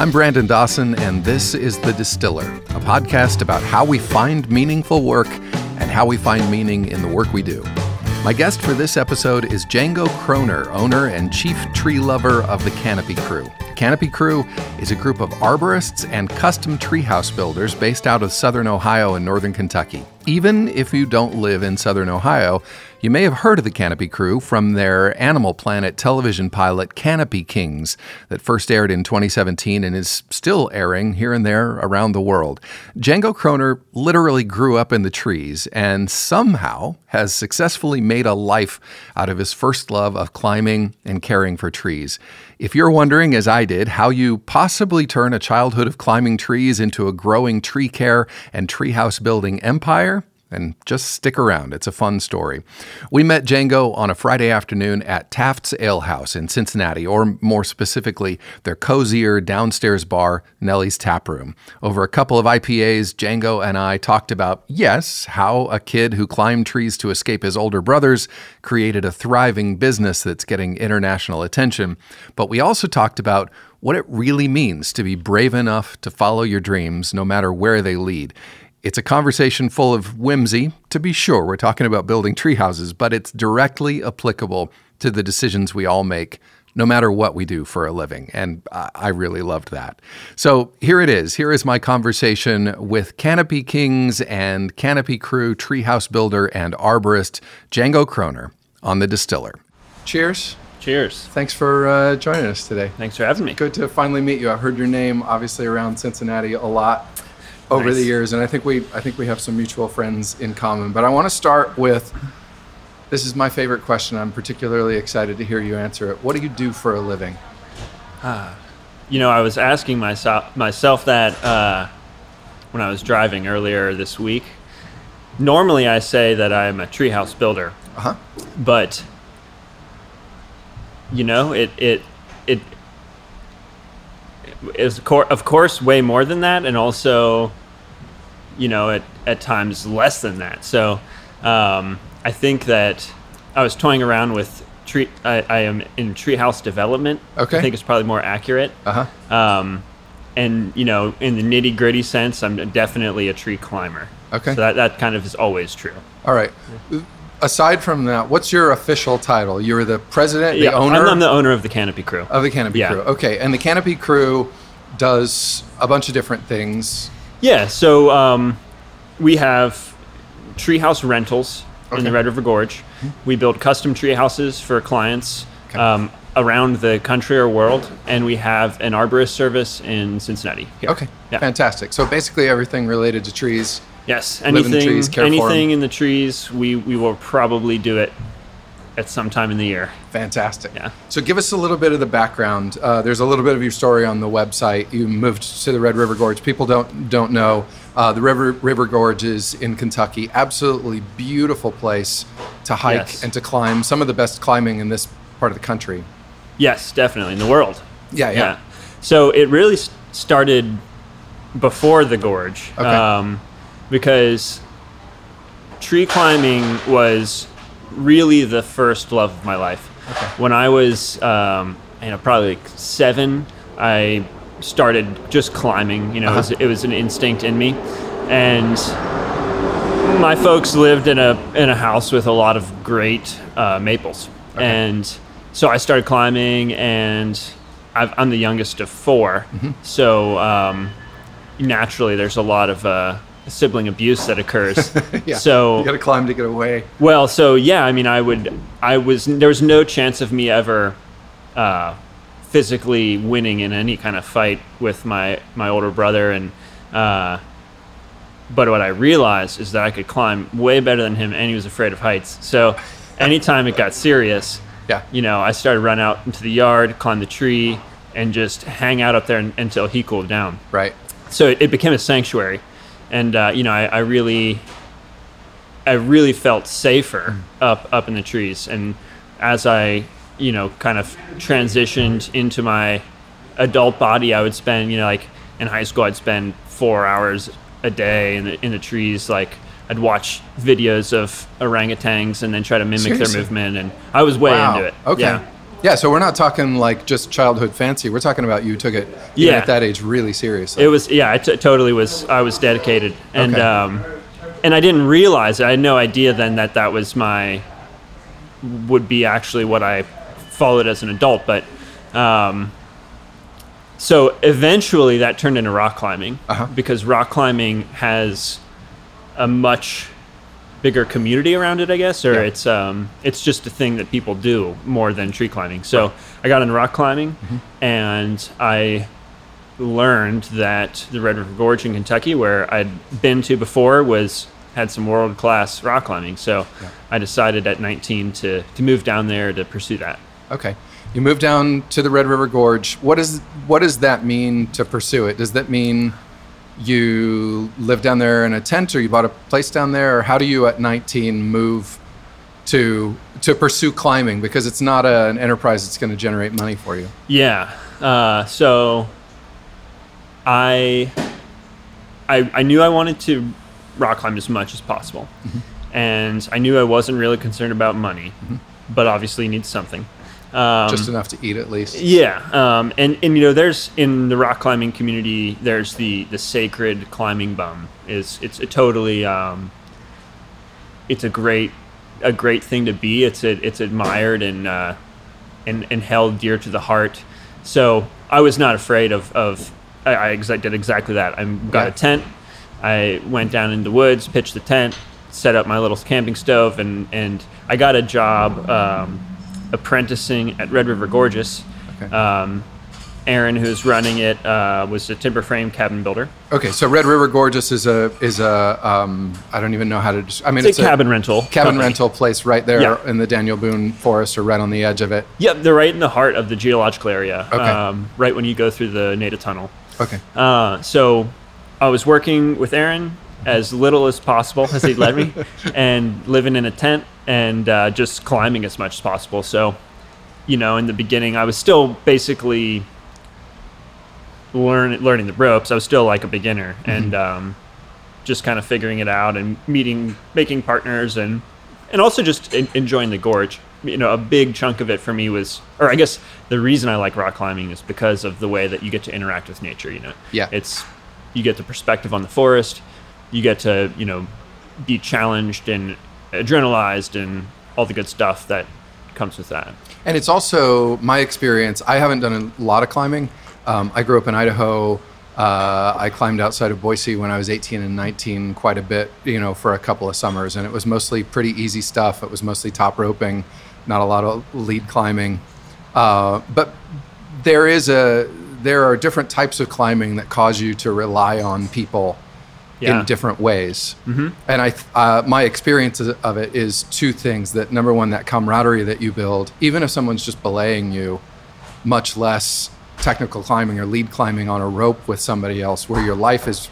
I'm Brandon Dawson, and this is The Distiller, a podcast about how we find meaningful work and how we find meaning in the work we do. My guest for this episode is Django Kroner, owner and chief tree lover of the Canopy Crew. Canopy Crew is a group of arborists and custom treehouse builders based out of southern Ohio and northern Kentucky. Even if you don't live in southern Ohio, you may have heard of the Canopy Crew from their Animal Planet television pilot Canopy Kings that first aired in 2017 and is still airing here and there around the world. Django Kroner literally grew up in the trees and somehow has successfully made a life out of his first love of climbing and caring for trees. If you're wondering, as I did, how you possibly turn a childhood of climbing trees into a growing tree care and treehouse building empire, and just stick around. It's a fun story. We met Django on a Friday afternoon at Taft's Ale House in Cincinnati, or more specifically, their cozier downstairs bar, Nellie's Tap Room. Over a couple of IPAs, Django and I talked about, yes, how a kid who climbed trees to escape his older brothers created a thriving business that's getting international attention. But we also talked about what it really means to be brave enough to follow your dreams no matter where they lead. It's a conversation full of whimsy, to be sure. We're talking about building tree houses, but it's directly applicable to the decisions we all make, no matter what we do for a living. And I really loved that. So here it is. Here is my conversation with Canopy Kings and Canopy Crew treehouse builder and arborist Django Kroner on The Distiller. Cheers. Cheers. Thanks for uh, joining us today. Thanks for having me. Good to finally meet you. I've heard your name obviously around Cincinnati a lot over nice. the years, and I think we I think we have some mutual friends in common. But I want to start with this is my favorite question. I'm particularly excited to hear you answer it. What do you do for a living? Uh, you know, I was asking myself myself that uh, when I was driving earlier this week. Normally, I say that I'm a treehouse builder, uh-huh. but you know, it it it is of course way more than that, and also you know, at, at times less than that. So um, I think that I was toying around with tree. I, I am in treehouse development. Okay. I think it's probably more accurate. Uh huh. Um, and you know, in the nitty gritty sense, I'm definitely a tree climber. Okay. So that, that kind of is always true. All right. Aside from that, what's your official title? You're the president, the yeah, owner. I'm, I'm the owner of the Canopy Crew. Of the Canopy yeah. Crew. Okay, and the Canopy Crew does a bunch of different things. Yeah, so um, we have treehouse rentals okay. in the Red River Gorge. Mm-hmm. We build custom tree houses for clients okay. um, around the country or world, and we have an arborist service in Cincinnati. Here. Okay, yeah. fantastic. So basically, everything related to trees. Yes, anything, in, trees, anything in the trees, we, we will probably do it at some time in the year. Fantastic. Yeah. So give us a little bit of the background. Uh, there's a little bit of your story on the website. You moved to the Red River Gorge. People don't don't know uh, the River River Gorge is in Kentucky. Absolutely beautiful place to hike yes. and to climb. Some of the best climbing in this part of the country. Yes, definitely in the world. Yeah, yeah. yeah. So it really started before the gorge, okay. um, because tree climbing was really the first love of my life. Okay. When I was, um, you know, probably like seven, I started just climbing. You know, uh-huh. it, was, uh-huh. it, was, an instinct in me, and my folks lived in a in a house with a lot of great uh, maples, okay. and so I started climbing, and i am the youngest of 4 mm-hmm. so um, naturally there's a lot of uh, sibling abuse that occurs. yeah. So you got to climb to get away. Well, so yeah, I mean, I would, I was, there was no chance of me ever uh, physically winning in any kind of fight with my my older brother, and uh, but what I realized is that I could climb way better than him, and he was afraid of heights. So anytime it got serious, yeah, you know, I started run out into the yard, climb the tree, and just hang out up there until he cooled down. Right. So it, it became a sanctuary and uh, you know, I, I, really, I really felt safer up up in the trees. And as I, you know, kind of transitioned into my adult body, I would spend, you know, like in high school, I'd spend four hours a day in the in the trees, like. I'd watch videos of orangutans and then try to mimic Seriously? their movement, and I was way wow. into it. Okay. Yeah. Yeah, so we're not talking like just childhood fancy. We're talking about you took it Yeah. at that age really seriously. It was yeah, I t- totally was. I was dedicated, and Okay. um, and I didn't realize. I had no idea then that that was my would be actually what I followed as an adult. But um, so eventually that turned into rock climbing Uh-huh. because rock climbing has a much bigger community around it, I guess, or Yeah. it's um, it's just a thing that people do more than tree climbing. So I got into rock climbing, and I learned that the Red River Gorge in Kentucky, where I'd been to before, was had some world class rock climbing. So I decided at 19 to to move down there to pursue that. okay. You moved down to the Red River Gorge. What is what does that mean to pursue it? Does that mean you live down there in a tent or you bought a place down there or how do you at 19 move to to pursue climbing because it's not a, an enterprise that's going to generate money for you. Yeah. Uh, so I, I I knew I wanted to rock climb as much as possible, and I knew I wasn't really concerned about money, but obviously you need something. Um, Just enough to eat at least. yeah, um, and and you know, there's in the rock climbing community, there's the the sacred climbing bum. Is it's a totally, um, it's a great a great thing to be. It's a, it's admired and uh, and and held dear to the heart. So I was not afraid of of I, I did exactly that. I got a tent. I went down in the woods, pitched the tent, set up my little camping stove, and and I got a job um, apprenticing at Red River Gorgeous. Okay. Um, Aaron, who's running it, uh, was a timber frame cabin builder. Okay, so Red River Gorgeous is a is a um, I don't even know how to. I mean, It's, a cabin rental. cabin company. rental place right there Yeah. in the Daniel Boone Forest, or right on the edge of it. Yep, they're right in the heart of the geological area. Okay. Um, right when you go through the Nada Tunnel. Okay. Uh, so I was working with Aaron as little as possible as he'd let me, and living in a tent and uh, just climbing as much as possible. So, you know, in the beginning, I was still basically learn, learning the ropes. I was still like a beginner and um, just kind of figuring it out and meeting, making partners, and and also just en- enjoying the gorge. You know, a big chunk of it for me was, or I guess the reason I like rock climbing is because of the way that you get to interact with nature. You know, Yeah. it's you get the perspective on the forest, you get to you know be challenged and adrenalized and all the good stuff that comes with that. And it's also my experience. I haven't done a lot of climbing. Um, I grew up in Idaho. Uh, I climbed outside of Boise when I was 18 and 19 quite a bit, you know, for a couple of summers, and it was mostly pretty easy stuff. It was mostly top roping, not a lot of lead climbing. Uh, but there is a there are different types of climbing that cause you to rely on people Yeah. in different ways. Mm-hmm. And I, uh, my experience of it is two things: that number one, that camaraderie that you build, even if someone's just belaying you, much less technical climbing or lead climbing on a rope with somebody else, where your life is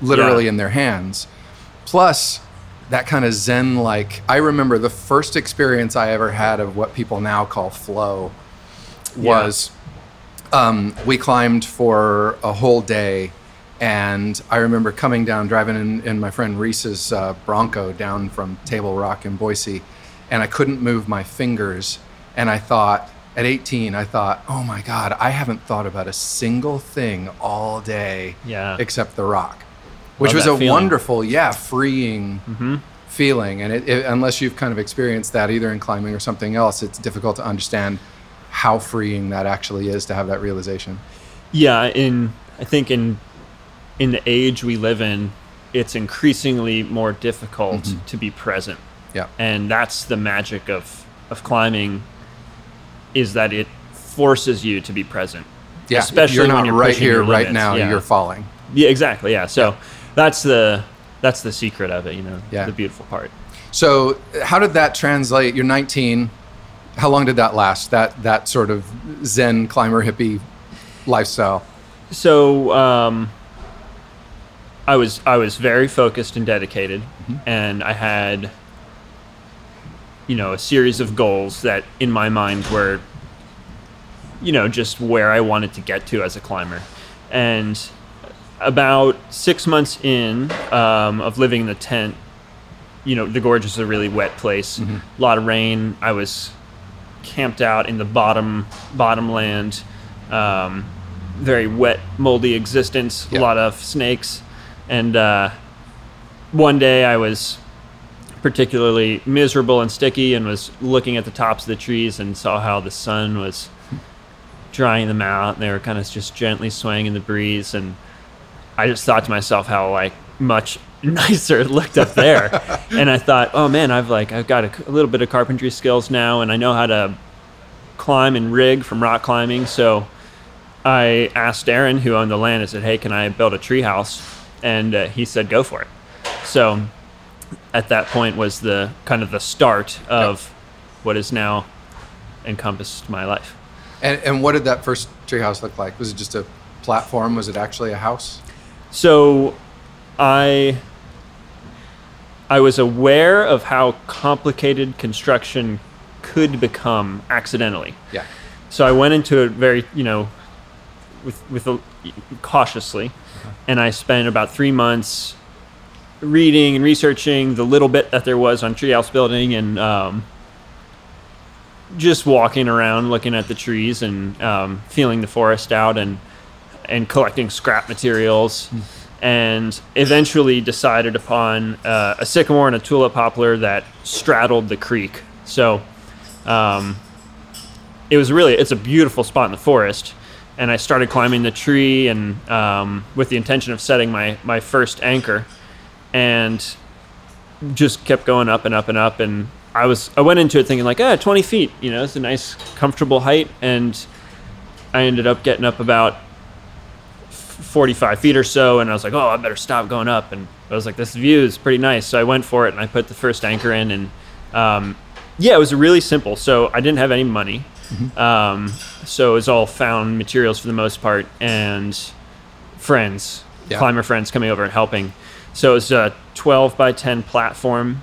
literally Yeah. in their hands. Plus, that kind of zen like. I remember the first experience I ever had of what people now call flow was um, we climbed for a whole day and i remember coming down driving in, in my friend reese's uh, bronco down from table rock in boise and i couldn't move my fingers and i thought at 18 i thought oh my god i haven't thought about a single thing all day Yeah. except the rock which Love was a feeling. wonderful yeah freeing feeling and it, it, unless you've kind of experienced that either in climbing or something else it's difficult to understand how freeing that actually is to have that realization Yeah, in I think in in the age we live in, it's increasingly more difficult Mm-hmm. to be present. yeah And that's the magic of of climbing is that it forces you to be present. yeah Especially you're when you're right here right now yeah. you're falling Yeah, exactly. Yeah. So that's the that's the secret of it, you know, Yeah. the beautiful part. so how did that translate you're 19 how long did that last that that sort of zen climber hippie lifestyle So um, I was I was very focused and dedicated, and I had you know a series of goals that in my mind were you know just where I wanted to get to as a climber, and about six months in um, of living in the tent, you know the gorge is a really wet place, a lot of rain. I was camped out in the bottom bottomland, um, very wet, moldy existence, Yeah. a lot of snakes, and uh, one day I was particularly miserable and sticky and was looking at the tops of the trees and saw how the sun was drying them out. And they were kind of just gently swaying in the breeze. And I just thought to myself how like much nicer it looked up there. And I thought oh man I've like I've got a, a little bit of carpentry skills now and I know how to climb and rig from rock climbing. So I asked Aaron who owned the land I said hey can I build a tree house and uh, he said go for it so at that point was the kind of the start of what is now encompassed my life And, and what did that first treehouse look like? Was it just a platform? Was it actually a house? So I I was aware of how complicated construction could become accidentally. Yeah. So I went into it very, you know, with with a, cautiously, and I spent about three months reading and researching the little bit that there was on treehouse building, and um, just walking around, looking at the trees, and um, feeling the forest out, and and collecting scrap materials. And eventually decided upon uh, a sycamore and a tulip poplar that straddled the creek. So um, it was really it's a beautiful spot in the forest and i started climbing the tree and um, with the intention of setting my, my first anchor. And just kept going up and up and up. And i was i went into it thinking like ah 20 feet you know it's a nice comfortable height. And i ended up getting up about 45 feet or so. And i was like oh i better stop going up. And i was like this view is pretty nice. So i went for it and i put the first anchor in. And um, yeah it was really simple. So i didn't have any money um, so it was all found materials for the most part and friends Yeah. climber friends coming over and helping so it was a 12 by 10 platform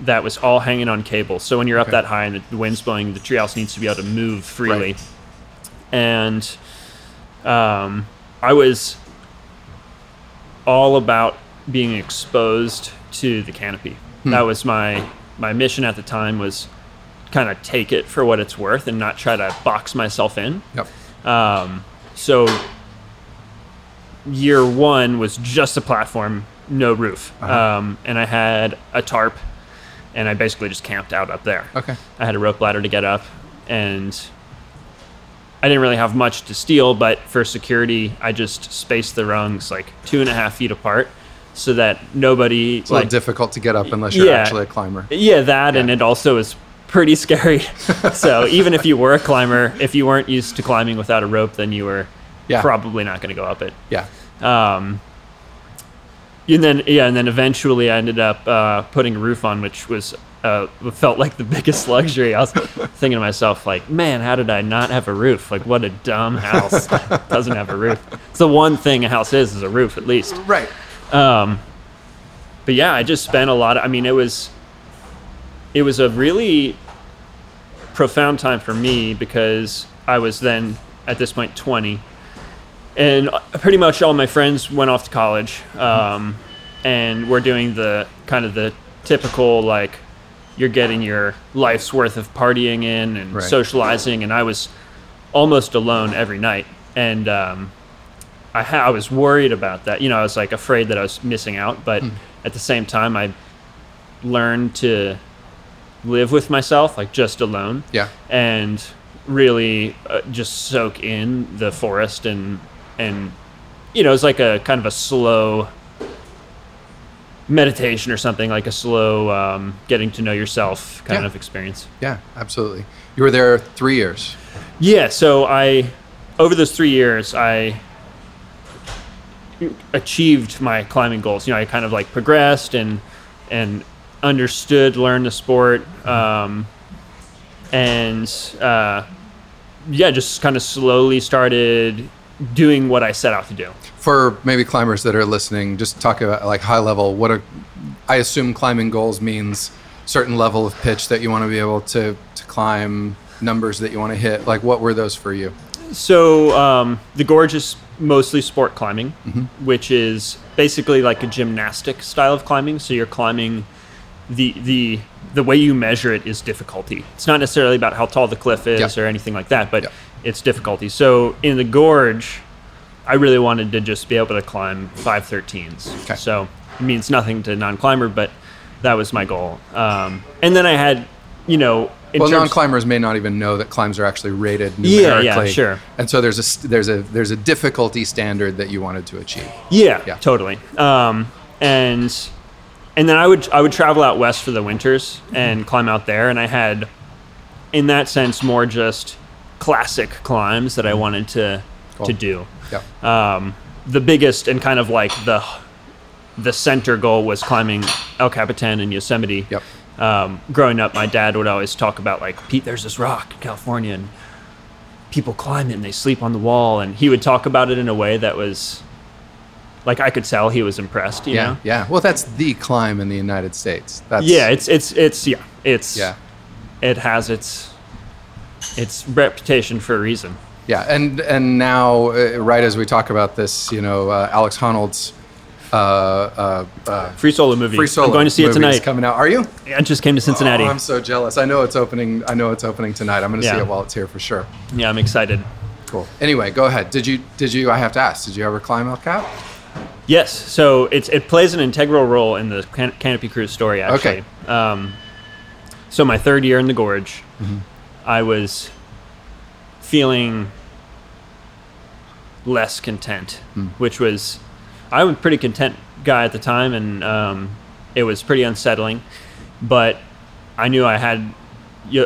that was all hanging on cables so when you're up that high and the wind's blowing the treehouse needs to be able to move freely Right. and um, I was all about being exposed to the canopy. That was my my mission at the time was kind of take it for what it's worth and not try to box myself in. Yep. Um, so year one was just a platform, no roof, Uh-huh. um, and I had a tarp, and I basically just camped out up there. Okay. I had a rope ladder to get up, and I didn't really have much to steal, but for security, I just spaced the rungs like two and a half feet apart, so that nobody It's a little like difficult to get up unless you're Yeah. actually a climber. yeah that, and it also is pretty scary. so even if you were a climber, if you weren't used to climbing without a rope, then you were Yeah. probably not going to go up it. Yeah. Um, and then yeah, and then eventually I ended up uh, putting a roof on, which was uh, felt like the biggest luxury. I was thinking to myself, like, man, how did I not have a roof? Like, what a dumb house doesn't have a roof. It's the one thing a house is is a roof, at least. Right. Um, but yeah, I just spent a lot. Of, I mean, it was it was a really profound time for me because I was then at this point 20, and pretty much all my friends went off to college, um, and we're doing the kind of the typical like you're getting your life's worth of partying in and Right. socializing, and I was almost alone every night, and um, I, ha- I was worried about that. You know, I was like afraid that I was missing out, but at the same time, I learned to live with myself, like just alone, Yeah. and really uh, just soak in the forest and and you know, it's like a kind of a slow meditation or something, like a slow um, getting to know yourself kind Yeah. of experience. Yeah. Absolutely. You were there three years. Yeah, so I over those three years I achieved my climbing goals. You know, I kind of like progressed and and understood, learned the sport, um, and uh, yeah, just kind of slowly started doing what I set out to do. For maybe climbers that are listening, just talk about like high level. What a, I assume climbing goals means certain level of pitch that you want to be able to to climb, numbers that you want to hit. Like what were those for you? So um, the gorge is mostly sport climbing, which is basically like a gymnastic style of climbing. So you're climbing the the the way you measure it is difficulty. It's not necessarily about how tall the cliff is Yeah. or anything like that, but Yeah. it's difficulty. So in the gorge, I really wanted to just be able to climb 513s. Okay. So it means nothing to non-climber, but that was my goal. Um, and then I had, you know, well, non-climbers may not even know that climbs are actually rated numerically. Yeah, yeah, sure. And so there's a there's a there's a difficulty standard that you wanted to achieve. Yeah, Yeah. totally. Um, and and then I would I would travel out west for the winters and climb out there, and I had, in that sense, more just classic climbs that I wanted to Cool. to do. Yeah. Um, the biggest and kind of like the the center goal was climbing El Capitan in Yosemite. Yep. Um, growing up, my dad would always talk about like Pete, there's this rock in California, and people climb it and they sleep on the wall, and he would talk about it in a way that was like I could tell he was impressed. You yeah. know? Yeah. Well, that's the climb in the United States. That's Yeah, it's it's it's yeah, it's yeah. it has its its reputation for a reason. Yeah, and and now, uh, right as we talk about this, you know, uh, Alex Honnold's uh, uh, uh, Free solo movie. free solo I'm going to see it tonight. coming out. Are you? I just came to Cincinnati. Oh, I'm so jealous. I know it's opening. I know it's opening tonight. I'm going to see it while it's here for sure. yeah, I'm excited. Cool. Anyway, go ahead. Did you? Did you? I have to ask. Did you ever climb El Cap? Yes, so it's it plays an integral role in the can- Canopy Crew's story. Actually, Okay. um, so my third year in the gorge, I was feeling less content, which was I was a pretty content guy at the time, and um, it was pretty unsettling. But I knew I had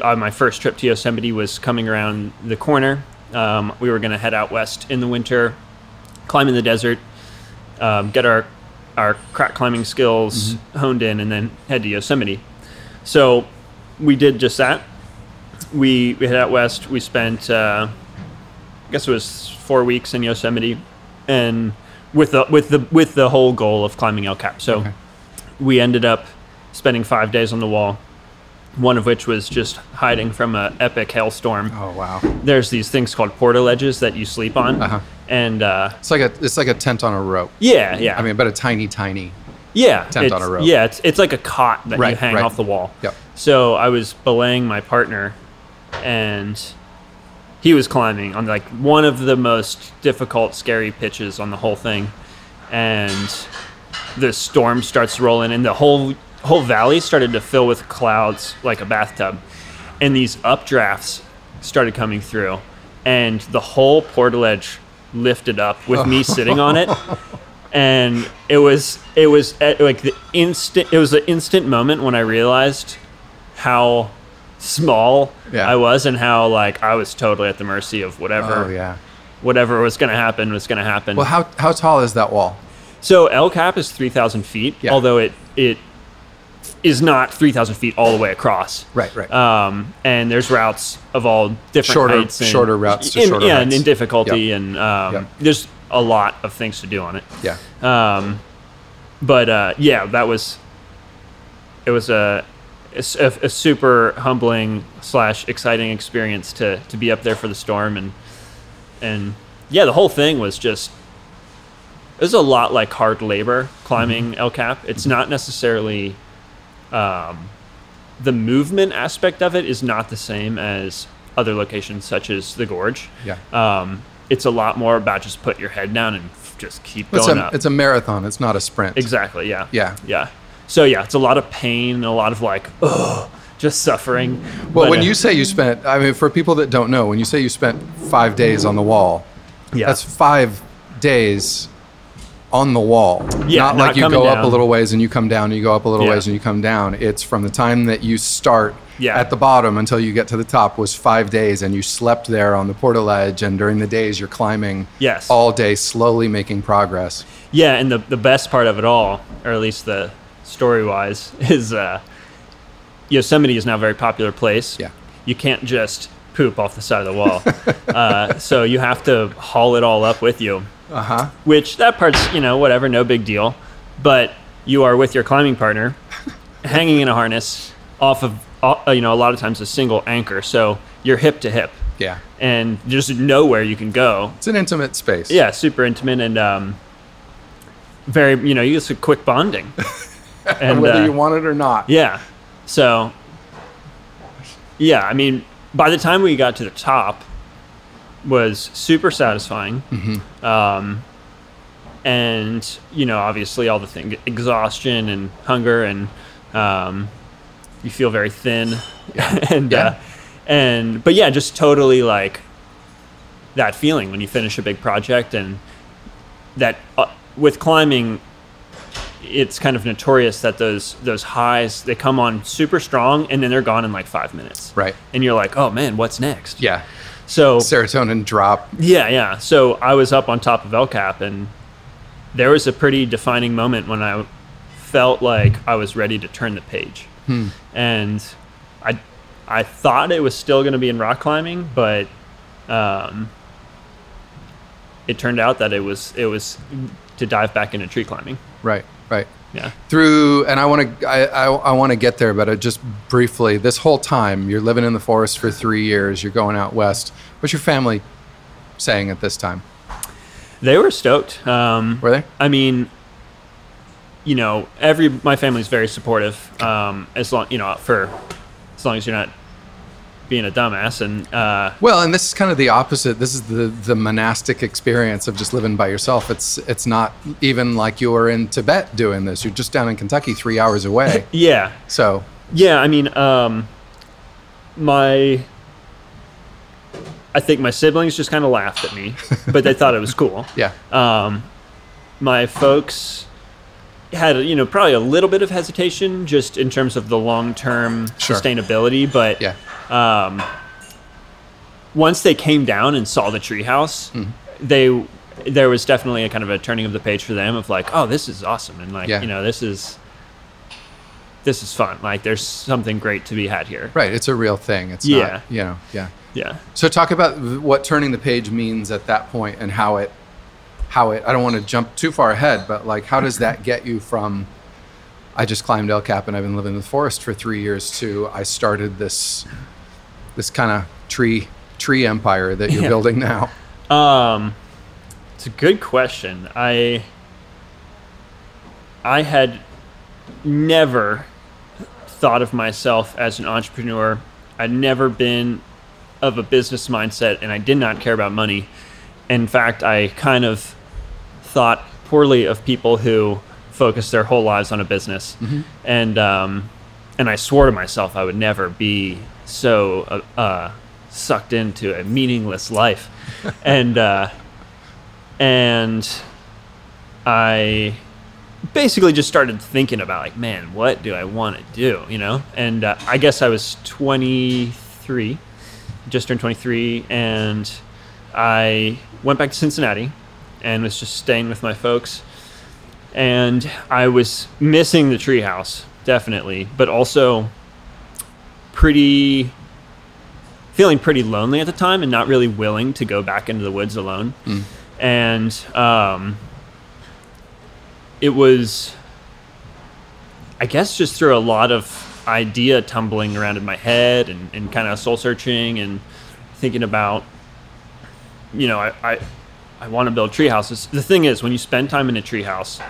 uh, my first trip to Yosemite was coming around the corner. Um, we were going to head out west in the winter, climb in the desert, um, get our our crack climbing skills honed in, and then head to Yosemite. So we did just that. We we head out west. We spent uh, I guess it was four weeks in Yosemite, and with the with the with the whole goal of climbing El Cap. So Okay. we ended up spending five days on the wall. One of which was just hiding from an epic hailstorm. Oh wow. There's these things called portaledges that you sleep on, Uh-huh. And uh, It's like a it's like a tent on a rope. yeah, yeah. I mean, but a tiny, tiny. yeah, tent on a rope. Yeah, it's it's like a cot that you hang right. off the wall. Yep. So I was belaying my partner, and he was climbing on like one of the most difficult, scary pitches on the whole thing, and the storm starts rolling, and the whole whole valley started to fill with clouds like a bathtub, and these updrafts started coming through, and the whole portaledge lifted up with me sitting on it and it was it was at, like the instant it was an instant moment when I realized how small Yeah. I was and how like I was totally at the mercy of whatever Oh yeah. whatever was going to happen was going to happen. Well, how how tall is that wall? so El Cap is three thousand feet, Yeah. although it it is not three thousand feet all the way across. Right, right. Um, and there's routes of all different Shorter- heights and, shorter routes to in- shorter yeah, and in difficulty, Yep. and um, Yep. there's a lot of things to do on it. yeah. Um, but uh, yeah, that was it was a a super humbling slash exciting experience to to be up there for the storm and and yeah, the whole thing was just it was a lot like hard labor climbing El Cap. It's not necessarily um, the movement aspect of it is not the same as other locations such as the gorge. Yeah. Um, it's a lot more about just put your head down and just keep It's going a up. it's a marathon. It's not a sprint. Exactly. Yeah. Yeah. Yeah. So yeah, it's a lot of pain and a lot of like, oh, just suffering. Well, But, when uh, you say you spent, I mean, for people that don't know, when you say you spent five days on the wall, yeah, that's five days on the wall. Yeah, not, not like you go up a little ways and you come down, and you go up a little Yeah. ways and you come down. It's from the time that you start Yeah. at the bottom until you get to the top was five days, and you slept there on the portaledge, and during the days you're climbing Yes. all day, slowly making progress. yeah, and the the best part of it all, or at least the story wise, is uh, Yosemite is now a very popular place. Yeah. You can't just poop off the side of the wall, uh, so you have to haul it all up with you. Uh huh. which that part's you know whatever no big deal but you are with your climbing partner hanging in a harness off of uh, you know a lot of times a single anchor so you're hip to hip Yeah. and there's nowhere you can go It's an intimate space. yeah super intimate and um, very you know you just a quick bonding and Whether uh, you want it or not. yeah So, yeah, I mean, by the time we got to the top, was super satisfying. Um, and you know, obviously, all the thing exhaustion and hunger, and um, you feel very thin, and Yeah. Uh, and but yeah, just totally like that feeling when you finish a big project, and that uh, with climbing it's kind of notorious that those those highs they come on super strong and then they're gone in like five minutes Right. and you're like oh man what's next Yeah. So Serotonin drop. yeah yeah so i was up on top of el cap and there was a pretty defining moment when i felt like i was ready to turn the page and i i thought it was still going to be in rock climbing but um it turned out that it was it was to dive back into tree climbing Right. Right. Yeah through and i want to i, I, I want to get there but just briefly this whole time you're living in the forest for three years you're going out west what's your family saying at this time They were stoked. Um, were they I mean, you know, every my family's very supportive. Um, as long you know, for as long as you're not being a dumbass and uh, well and this is kind of the opposite. This is the the monastic experience of just living by yourself. It's it's not even like you're in tibet doing this. You're just down in kentucky three hours away. Yeah, so yeah. I mean, um, my I think my siblings just kind of laughed at me, but they thought it was cool. yeah. Um, my folks had you know probably a little bit of hesitation just in terms of the long term Sure. sustainability, but yeah um, once they came down and saw the treehouse, Mm-hmm. they there was definitely a kind of a turning of the page for them of like, oh, this is awesome, and like Yeah. you know this is this is fun. Like there's something great to be had here. right it's a real thing it's Yeah. not you know yeah Yeah. So talk about what turning the page means at that point and how it how it I don't want to jump too far ahead, but like how does that get you from I just climbed El Cap and I've been living in the forest for 3 years to I started this this kind of tree tree empire that you're Yeah. building now. Um, it's a good question. I I had never thought of myself as an entrepreneur. I'd never been of a business mindset, and I did not care about money. In fact, I kind of thought poorly of people who focus their whole lives on a business, and um, and I swore to myself I would never be so uh, uh, sucked into a meaningless life, and uh, and I basically just started thinking about like, man, what do I want to do? You know, and uh, I guess I was 23, just turned 23, and I went back to Cincinnati and was just staying with my folks, and I was missing the treehouse definitely, but also pretty feeling pretty lonely at the time and not really willing to go back into the woods alone. And um, it was, I guess, just through a lot of idea tumbling around in my head and, and kind of soul searching and thinking about, you know, I, I, I want to build tree houses. The thing is, when you spend time in a tree house,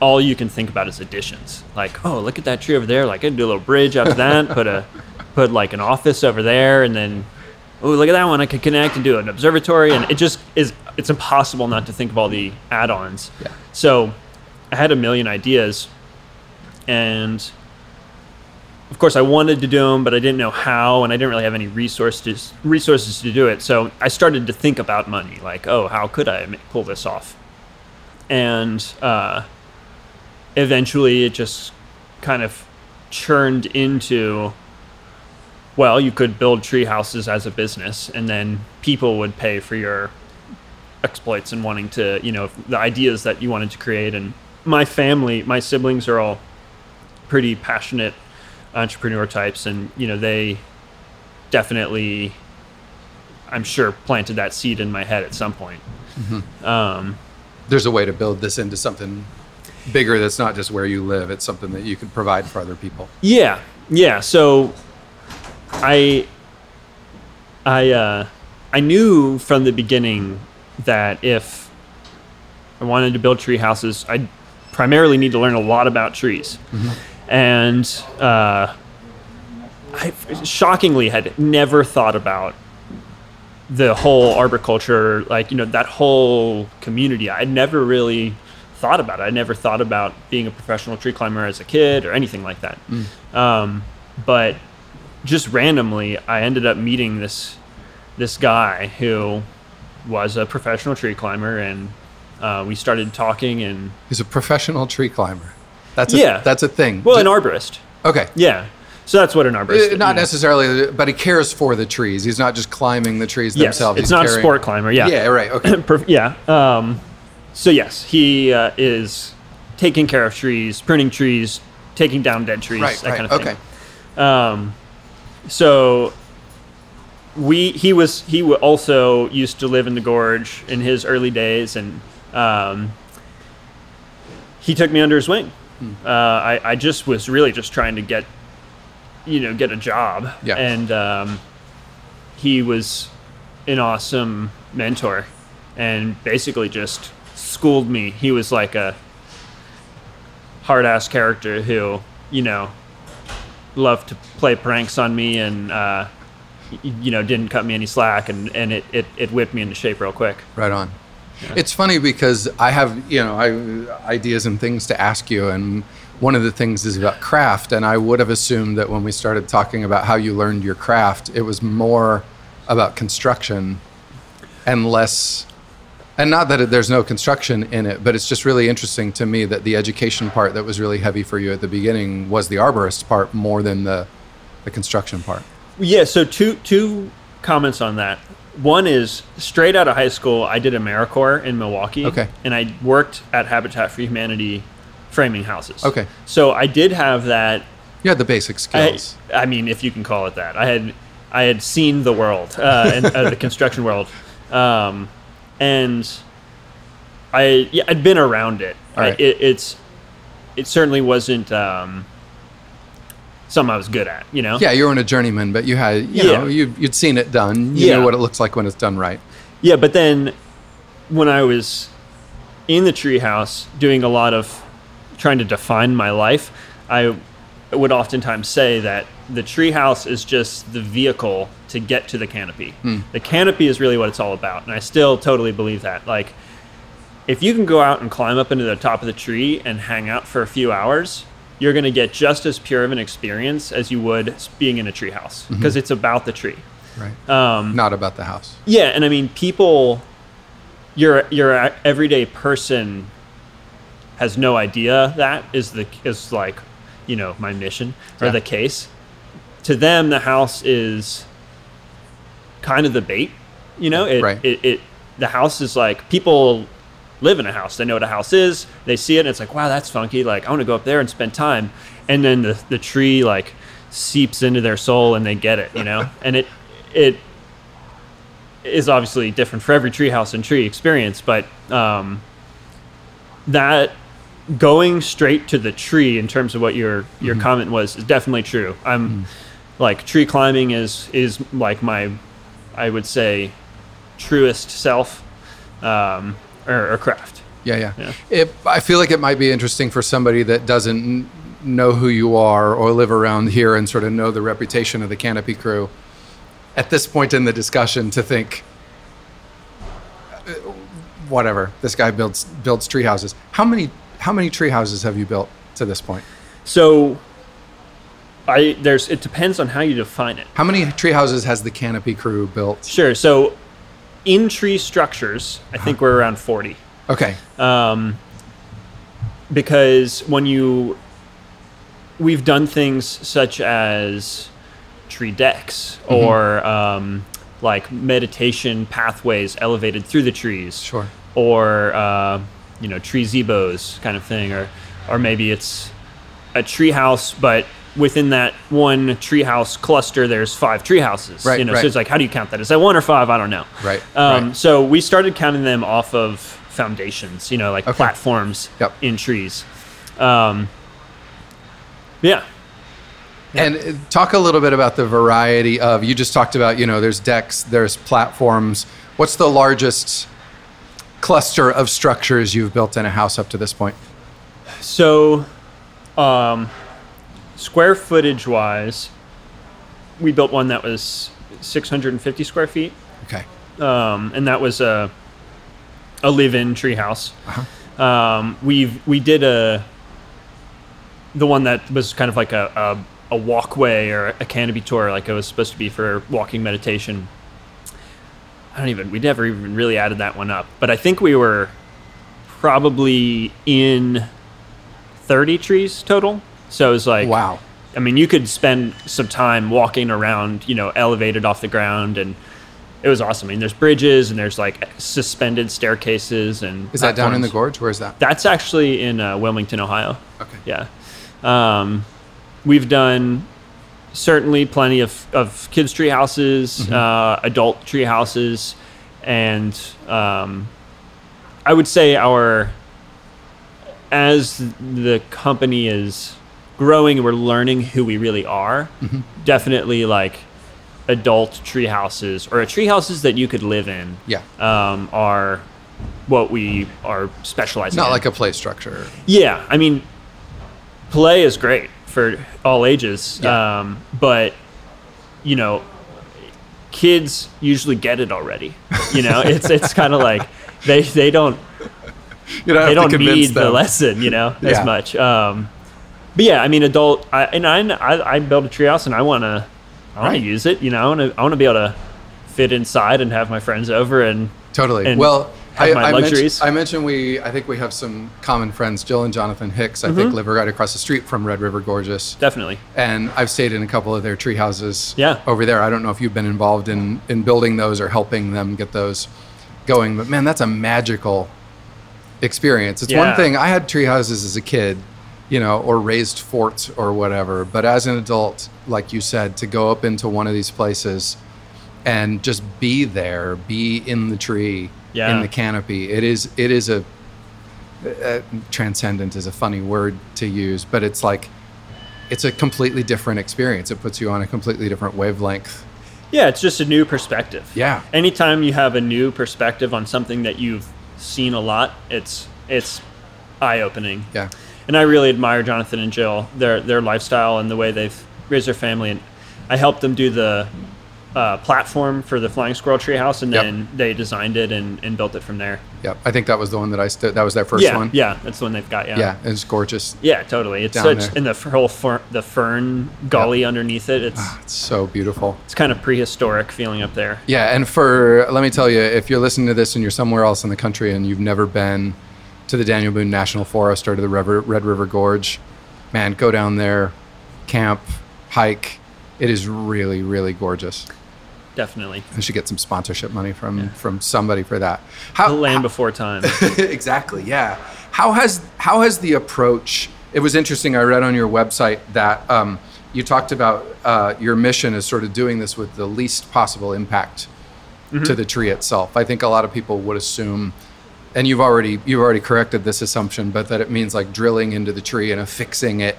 all you can think about is additions. Like, oh, look at that tree over there. Like, I could do a little bridge up that, put a, put like an office over there, and then, oh, look at that one. I could connect and do an observatory, and it just is. It's impossible not to think of all the add-ons. Yeah. So, I had a million ideas, and of course, I wanted to do them, but I didn't know how, and I didn't really have any resources resources to do it. So I started to think about money, like, oh, how could I pull this off? And uh, eventually, it just kind of churned into, well, you could build tree houses as a business, and then people would pay for your exploits and wanting to, you know, the ideas that you wanted to create. And my family, my siblings are all pretty passionate entrepreneur types and you know they definitely i'm sure planted that seed in my head at some point. Um, There's a way to build this into something bigger that's not just where you live, it's something that you could provide for other people. yeah. Yeah. So i i uh, i knew from the beginning that if i wanted to build tree houses I'd primarily need to learn a lot about trees and uh, I shockingly had never thought about the whole arboriculture, like you know that whole community. I never really thought about it. I never thought about being a professional tree climber as a kid or anything like that. Um, but just randomly, I ended up meeting this this guy who was a professional tree climber, and uh, we started talking. And He's a professional tree climber. That's a, Yeah. that's a thing. well, an arborist. Okay. Yeah. So that's what an arborist. Uh, is, Not necessarily, but he cares for the trees. He's not just climbing the trees Yes, themselves. it's He's not a sport climber. Yeah. Yeah, right. Okay. Yeah. Um, so yes, he uh, is taking care of trees, pruning trees, taking down dead trees, right, that right. kind of okay. thing. Um, so we he was he also used to live in the gorge in his early days, and um, he took me under his wing. Hmm. Uh, I, I just was really just trying to get you know get a job, Yeah. and um, he was an awesome mentor, and basically just schooled me. He was like a hard ass character who you know loved to play pranks on me and uh, you know didn't cut me any slack and, and it, it, it whipped me into shape real quick Right on. It's funny because I have, you know, I, ideas and things to ask you, and one of the things is about craft. And I would have assumed that when we started talking about how you learned your craft, it was more about construction and less. And not that it, there's no construction in it, but it's just really interesting to me that the education part that was really heavy for you at the beginning was the arborist part more than the, the construction part. yeah so two two comments on that one is straight out of high school i did americorps in milwaukee Okay. and i worked at habitat for humanity framing houses Okay. so i did have that You had the basic I, skills. I mean, if you can call it that, I had I had seen the world uh, and uh, the construction world, um, and I yeah I'd been around it. Right. I, it it's it certainly wasn't um, something I was good at. You know. yeah, you weren't a journeyman, but you had, you Yeah. know, you, you'd seen it done. You Yeah. knew what it looks like when it's done right. Yeah, but then when I was in the treehouse doing a lot of trying to define my life, I would oftentimes say that the treehouse is just the vehicle to get to the canopy. Hmm. The canopy is really what it's all about, and I still totally believe that. Like, if you can go out and climb up into the top of the tree and hang out for a few hours, you're going to get just as pure of an experience as you would being in a treehouse because it's about the tree. Right. Um, Not about the house. yeah, and I mean, people, your your everyday person has no idea that is the is like, you know, my mission or Yeah. the case. To them, the house is kind of the bait. You know, it, Right. it, it the house is like people live in a house. They know what a house is. They see it, and it's like, wow, that's funky. Like, I want to go up there and spend time. And then the the tree like seeps into their soul, and they get it. You know, and it it is obviously different for every treehouse and tree experience, but um, that going straight to the tree in terms of what your your comment was is definitely true. I'm like tree climbing is is like my I would say truest self um, or, or craft. Yeah, yeah. Yeah. It, I feel like it might be interesting for somebody that doesn't know who you are or live around here and sort of know the reputation of the Canopy crew at this point in the discussion to think, uh, whatever, this guy builds builds tree houses. How many how many tree houses have you built to this point? So I there's it depends on how you define it. How many tree houses has the Canopy crew built? Sure. So in tree structures, I think we're around 40. Okay, um, because when you we've done things such as tree decks or um, like meditation pathways elevated through the trees Sure. or uh, you know tree zebos kind of thing or or maybe it's a tree house but within that one treehouse cluster there's five treehouses. Right, you know right. so it's like how do you count that is that one or five i don't know Right, um, right. so we started counting them off of foundations, you know, like Okay. platforms Yep. in trees. Um, yeah. And uh, talk a little bit about the variety of. You just talked about, you know, there's decks, there's platforms. What's the largest cluster of structures you've built in a house up to this point? So, um, square footage wise, we built one that was 650 square feet, Okay. um, and that was a a live-in treehouse. Uh-huh. Um, we we did a the one that was kind of like a, a a walkway or a canopy tour, like it was supposed to be for walking meditation. I don't even we never even really added that one up, but I think we were probably in 30 trees total. So it was like Wow. I mean, you could spend some time walking around, you know, elevated off the ground, and it was awesome. I mean, there's bridges and there's like suspended staircases and. Is that down in the gorge? Where's that? That's actually in uh, Wilmington, Ohio. Okay. Yeah, um, we've done certainly plenty of of kids tree houses, uh, adult tree houses, and um, I would say our as the company is growing and we're learning who we really are, definitely like adult tree houses or tree houses that you could live in Yeah. um, are what we are specializing Not in. like a play structure. Yeah, I mean, play is great for all ages, Yeah. um, but you know, kids usually get it already. You know, it's it's kind of like they they don't You don't they don't need them. the lesson, you know, Yeah. as much. Um, but yeah, I mean, adult. I, and I, I, I built a treehouse, and I want to, I want Right. to use it. You know, I want to, I want to be able to fit inside and have my friends over, and Totally. and well, have I, I, mentioned, I mentioned we. I think we have some common friends. Jill and Jonathan Hicks. I Mm-hmm. think live right across the street from Red River Gorgeous. definitely. And I've stayed in a couple of their tree houses. Yeah. Over there. I don't know if you've been involved in in building those or helping them get those going, but man, that's a magical experience. It's one thing. I had tree houses as a kid, you know, or raised forts or whatever. But as an adult, like you said, to go up into one of these places and just be there, be in the tree, Yeah. in the canopy. It is it is a, uh transcendent is a funny word to use, but it's like it's a completely different experience. It puts you on a completely different wavelength. Yeah, it's just a new perspective. Yeah. Anytime you have a new perspective on something that you've seen a lot, it's it's eye opening. Yeah. And I really admire Jonathan and Jill, their their lifestyle and the way they've raised their family. And I helped them do the uh, platform for the Flying Squirrel Treehouse, and Yep. then they designed it and, and built it from there. Yep. I think that was the one that I stood. That was their first yeah, one. yeah, that's the one they've got. Yeah, Yeah. It's gorgeous. Yeah, totally. It's Down such there. and the whole fer- the fern gully underneath it. It's It's so beautiful. it's kind of prehistoric feeling up there. Yeah, and for let me tell you, if you're listening to this and you're somewhere else in the country and you've never been to the Daniel Boone National Forest or to the River, Red River Gorge, man, go down there, camp, hike. It is really, really gorgeous. Definitely, I should get some sponsorship money from from somebody for that. How the land before time. exactly yeah how has how has the approach it was interesting i read on your website that um, you talked about uh, your mission is sort of doing this with the least possible impact to the tree itself i think a lot of people would assume and you've already you've already corrected this assumption but that it means like drilling into the tree and affixing it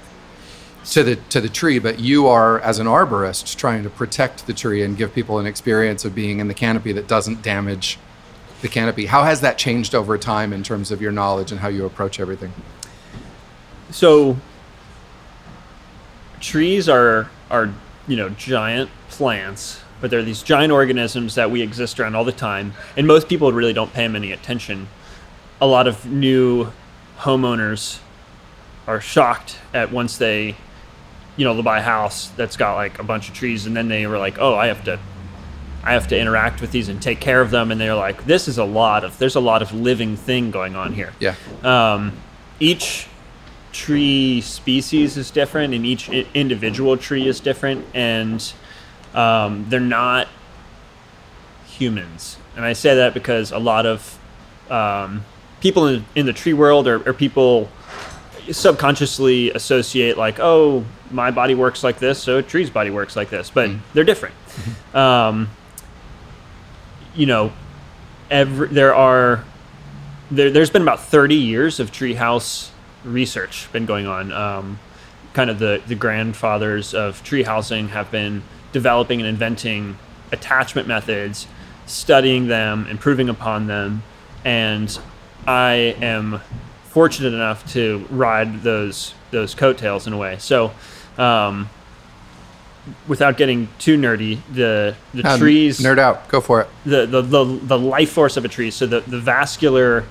to the to the tree but you are as an arborist trying to protect the tree and give people an experience of being in the canopy that doesn't damage the canopy. How has that changed over time in terms of your knowledge and how you approach everything? So trees are are you know giant plants, but they're these giant organisms that we exist around all the time, and most people really don't pay them any attention. A lot of new homeowners are shocked at once they you know they'll buy a house that's got like a bunch of trees and then they were like oh i have to i have to interact with these and take care of them and they're like this is a lot of there's a lot of living thing going on here Yeah. um, each tree species is different and each individual tree is different and um, they're not humans and i say that because a lot of um, people in, in the tree world or, or people subconsciously associate like oh my body works like this so a tree's body works like this but they're different um, you know every there are there, there's been about 30 years of treehouse research been going on. Um, kind of the, the grandfathers of tree housing have been developing and inventing attachment methods, studying them, improving upon them, and I am fortunate enough to ride those those coattails in a way. So, um, without getting too nerdy, the the Um, trees Nerd out. Go for it. the, the, the, the life force of a tree. So the, the vascular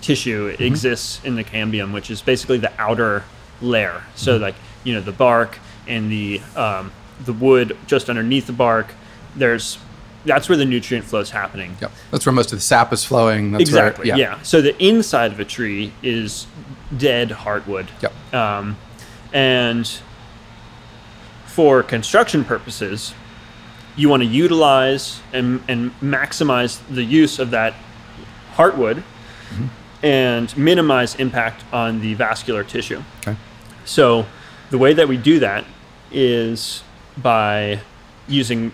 tissue Mm-hmm. exists in the cambium, which is basically the outer layer. So Mm-hmm. like you know the bark and the um, the wood just underneath the bark. There's that's where the nutrient flow is happening. Yep. That's where most of the sap is flowing. That's Exactly. Where, yeah. So the inside of a tree is dead heartwood. Yep. Um, and for construction purposes, you want to utilize and, and maximize the use of that heartwood and minimize impact on the vascular tissue. Okay. So the way that we do that is by using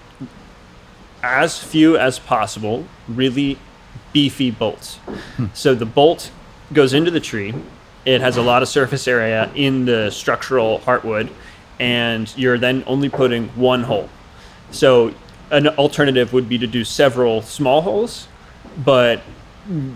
as few as possible really beefy bolts. So the bolt goes into the tree. It has a lot of surface area in the structural heartwood, and you're then only putting one hole. So an alternative would be to do several small holes, but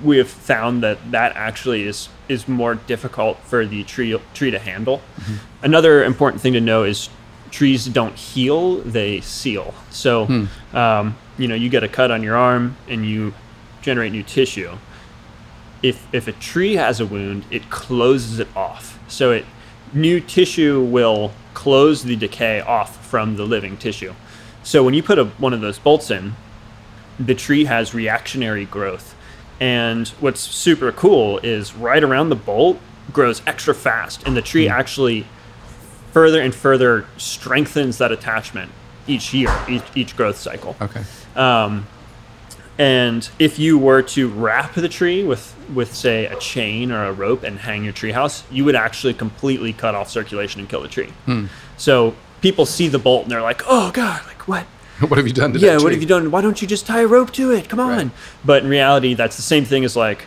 we have found that that actually is is more difficult for the tree tree to handle. Mm-hmm. Another important thing to know is trees don't heal; they seal. So, um, you know, you get a cut on your arm and you generate new tissue. If if a tree has a wound, it closes it off. So it new tissue will close the decay off from the living tissue. So when you put a, one of those bolts in, the tree has reactionary growth. And what's super cool is right around the bolt grows extra fast, and the tree actually further and further strengthens that attachment each year, each, each growth cycle. Okay. Um, and if you were to wrap the tree with, with say a chain or a rope and hang your treehouse, you would actually completely cut off circulation and kill the tree. So people see the bolt and they're like, "Oh God, like what? what have you done to yeah, what have you done? Why don't you just tie a rope to it? Come on!" Right. But in reality, that's the same thing as like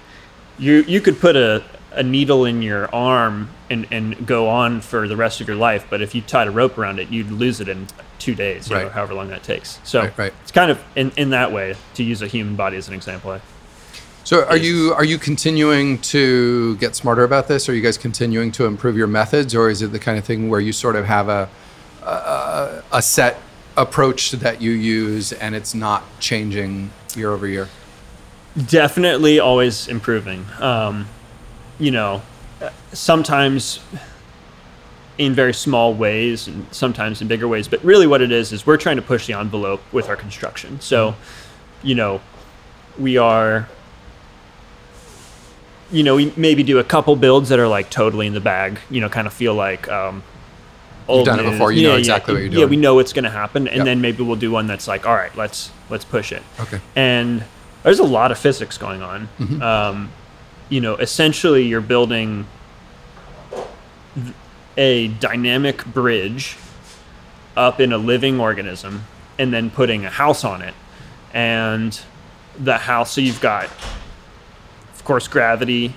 you you could put a, a needle in your arm and, and go on for the rest of your life, but if you tied a rope around it, you'd lose it in two days, you know, however long that takes. So Right, right. it's kind of in, in that way to use a human body as an example. So are you are you continuing to get smarter about this? Are you guys continuing to improve your methods, or is it the kind of thing where you sort of have a a, a set approach that you use and it's not changing year over year? Definitely always improving. Um, you know, sometimes in very small ways and sometimes in bigger ways, but really what it is is we're trying to push the envelope with our construction. So, you know, we are you know, we maybe do a couple builds that are like totally in the bag, you know, kind of feel like um old done it before, you know exactly what you're doing. Yeah, we know what's going to happen and Yep. then maybe we'll do one that's like, all right, let's let's push it Okay. and there's a lot of physics going on. Mm-hmm. Um, you know, essentially, you're building a dynamic bridge up in a living organism, and then putting a house on it, and the house. So you've got, of course, gravity,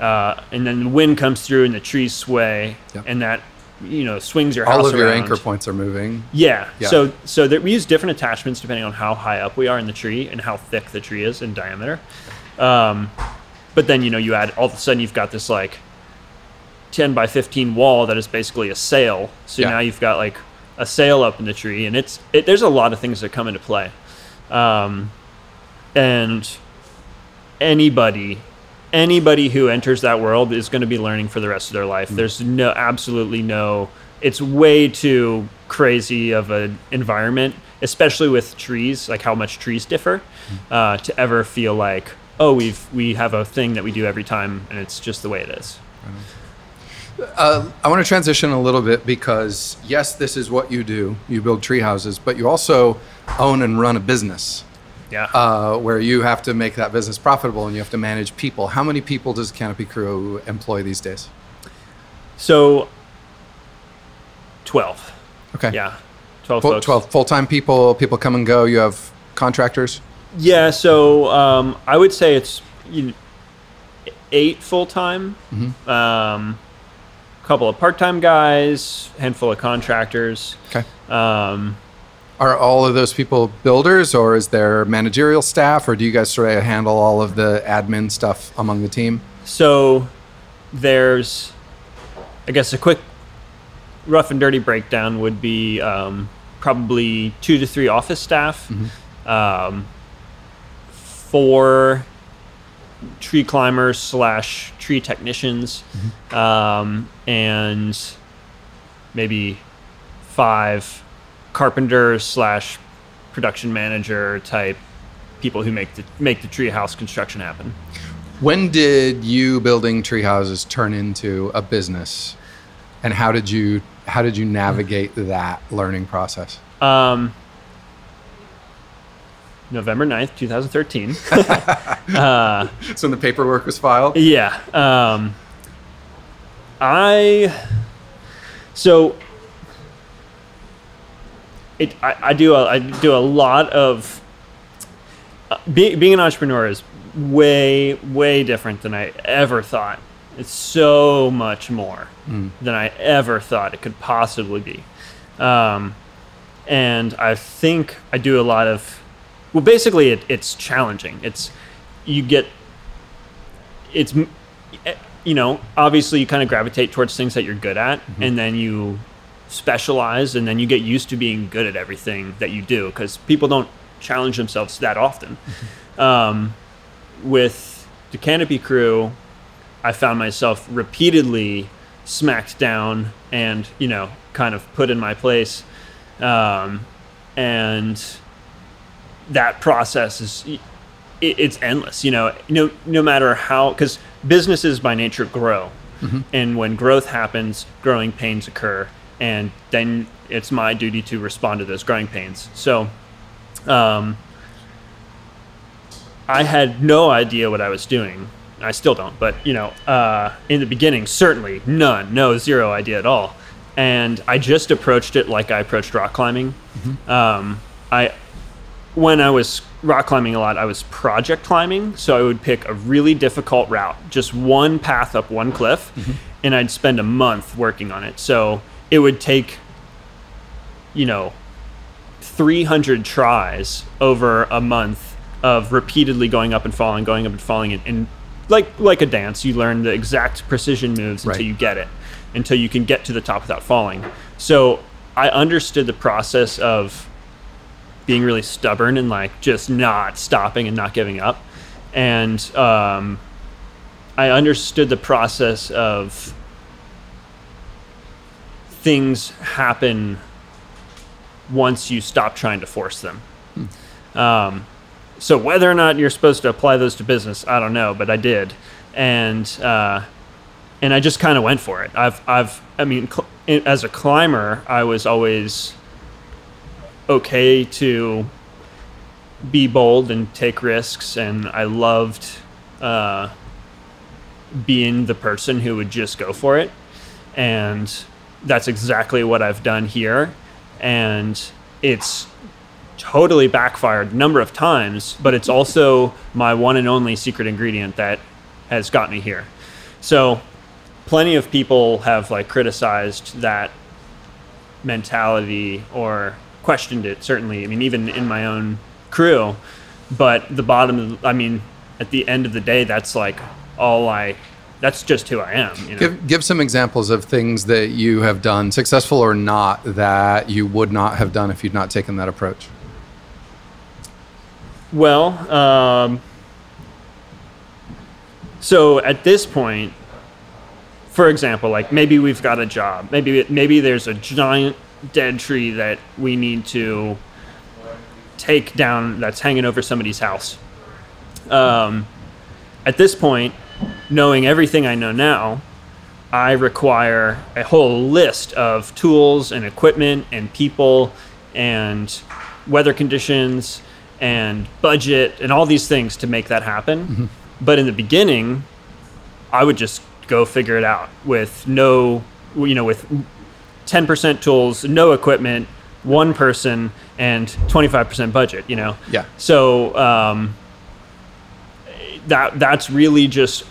uh, and then the wind comes through, and the trees sway, Yep. and that you know swings your house All of your around. anchor points are moving. Yeah. Yeah. So so that we use different attachments depending on how high up we are in the tree and how thick the tree is in diameter. Um, but then you know you add all of a sudden you've got this like ten by fifteen wall that is basically a sail. So Yeah. now you've got like a sail up in the tree, and it's it, there's a lot of things that come into play. Um, and anybody anybody who enters that world is going to be learning for the rest of their life. There's no absolutely no it's way too crazy of an environment, especially with trees, like how much trees differ, uh, to ever feel like, oh, we've we have a thing that we do every time and it's just the way it is. Uh, I want to transition a little bit because yes, this is what you do. You build tree houses, but you also own and run a business Yeah. uh, where you have to make that business profitable and you have to manage people. How many people does Canopy Crew employ these days? so 12. Okay. Yeah. 12 Full, folks. 12 full-time people, people come and go. You have contractors. Yeah, so um, I would say it's you know, eight full time, Mm-hmm. um, couple of part time guys, handful of contractors. Okay. Um, Are all of those people builders or is there managerial staff or do you guys sort of handle all of the admin stuff among the team? so there's, I guess, a quick rough and dirty breakdown would be um, probably two to three office staff, um, four tree climbers slash tree technicians, um, and maybe five carpenters slash production manager type people who make the make the tree house construction happen. When did you building tree houses turn into a business, and how did you how did you navigate that learning process? Um, November 9th, 2013. So when the paperwork was filed. Yeah. Um, I so it I, I do a, I do a lot of uh, be, being an entrepreneur is way way different than I ever thought. It's so much more than I ever thought it could possibly be. Um, and I think I do a lot of well basically it, it's challenging. It's you get it's eh, you know obviously you kind of gravitate towards things that you're good at and then you specialize and then you get used to being good at everything that you do because people don't challenge themselves that often. Um, with the canopy crew i found myself repeatedly smacked down and you know kind of put in my place. Um, and that process is it, it's endless you know no no matter how because businesses by nature grow. And when growth happens growing pains occur and then it's my duty to respond to those growing pains. So um, i had no idea what i was doing. I still don't but you know uh, in the beginning certainly none no zero idea at all. And i just approached it like i approached rock climbing. Um, i when I was rock climbing a lot, I was project climbing. So I would pick a really difficult route, just one path up one cliff, mm-hmm. and I'd spend a month working on it. So it would take, you know, 300 tries over a month of repeatedly going up and falling, going up and falling, and, and like like a dance, you learn the exact precision moves until Right. you get it, until you can get to the top without falling. So I understood the process of being really stubborn and like just not stopping and not giving up. And um, I understood the process of things happen once you stop trying to force them. Um, so whether or not you're supposed to apply those to business, I don't know, but I did, and uh, and I just kind of went for it. I've I've I mean, cl- as a climber, I was always okay to be bold and take risks, and I loved uh, being the person who would just go for it, and that's exactly what I've done here, and it's totally backfired a number of times, but it's also my one and only secret ingredient that has got me here. So, plenty of people have like criticized that mentality or questioned it certainly i mean even in my own crew but the bottom of i mean at the end of the day that's like all i that's just who i am you know? Give give some examples of things that you have done, successful or not, that you would not have done if you'd not taken that approach. Well, um, so at this point, for example, like maybe we've got a job, maybe maybe there's a giant dead tree that we need to take down that's hanging over somebody's house. Um, at this point, knowing everything I know now, I require a whole list of tools and equipment and people and weather conditions and budget and all these things to make that happen. But in the beginning, I would just go figure it out with no, you know, with 10% tools, no equipment, one person, and 25% budget, you know? Yeah. So um, that that's really just,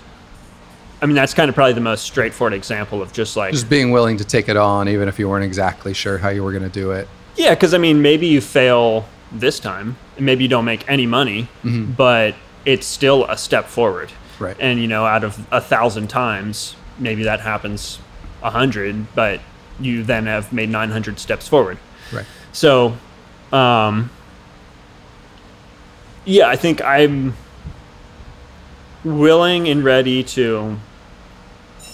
I mean, that's kind of probably the most straightforward example of just like, Just being willing to take it on, even if you weren't exactly sure how you were going to do it. yeah, because I mean, maybe you fail this time, and maybe you don't make any money, but it's still a step forward. Right. And you know, out of a thousand times, maybe that happens a hundred, but you then have made 900 steps forward. Right. So, um, yeah, I think I'm willing and ready to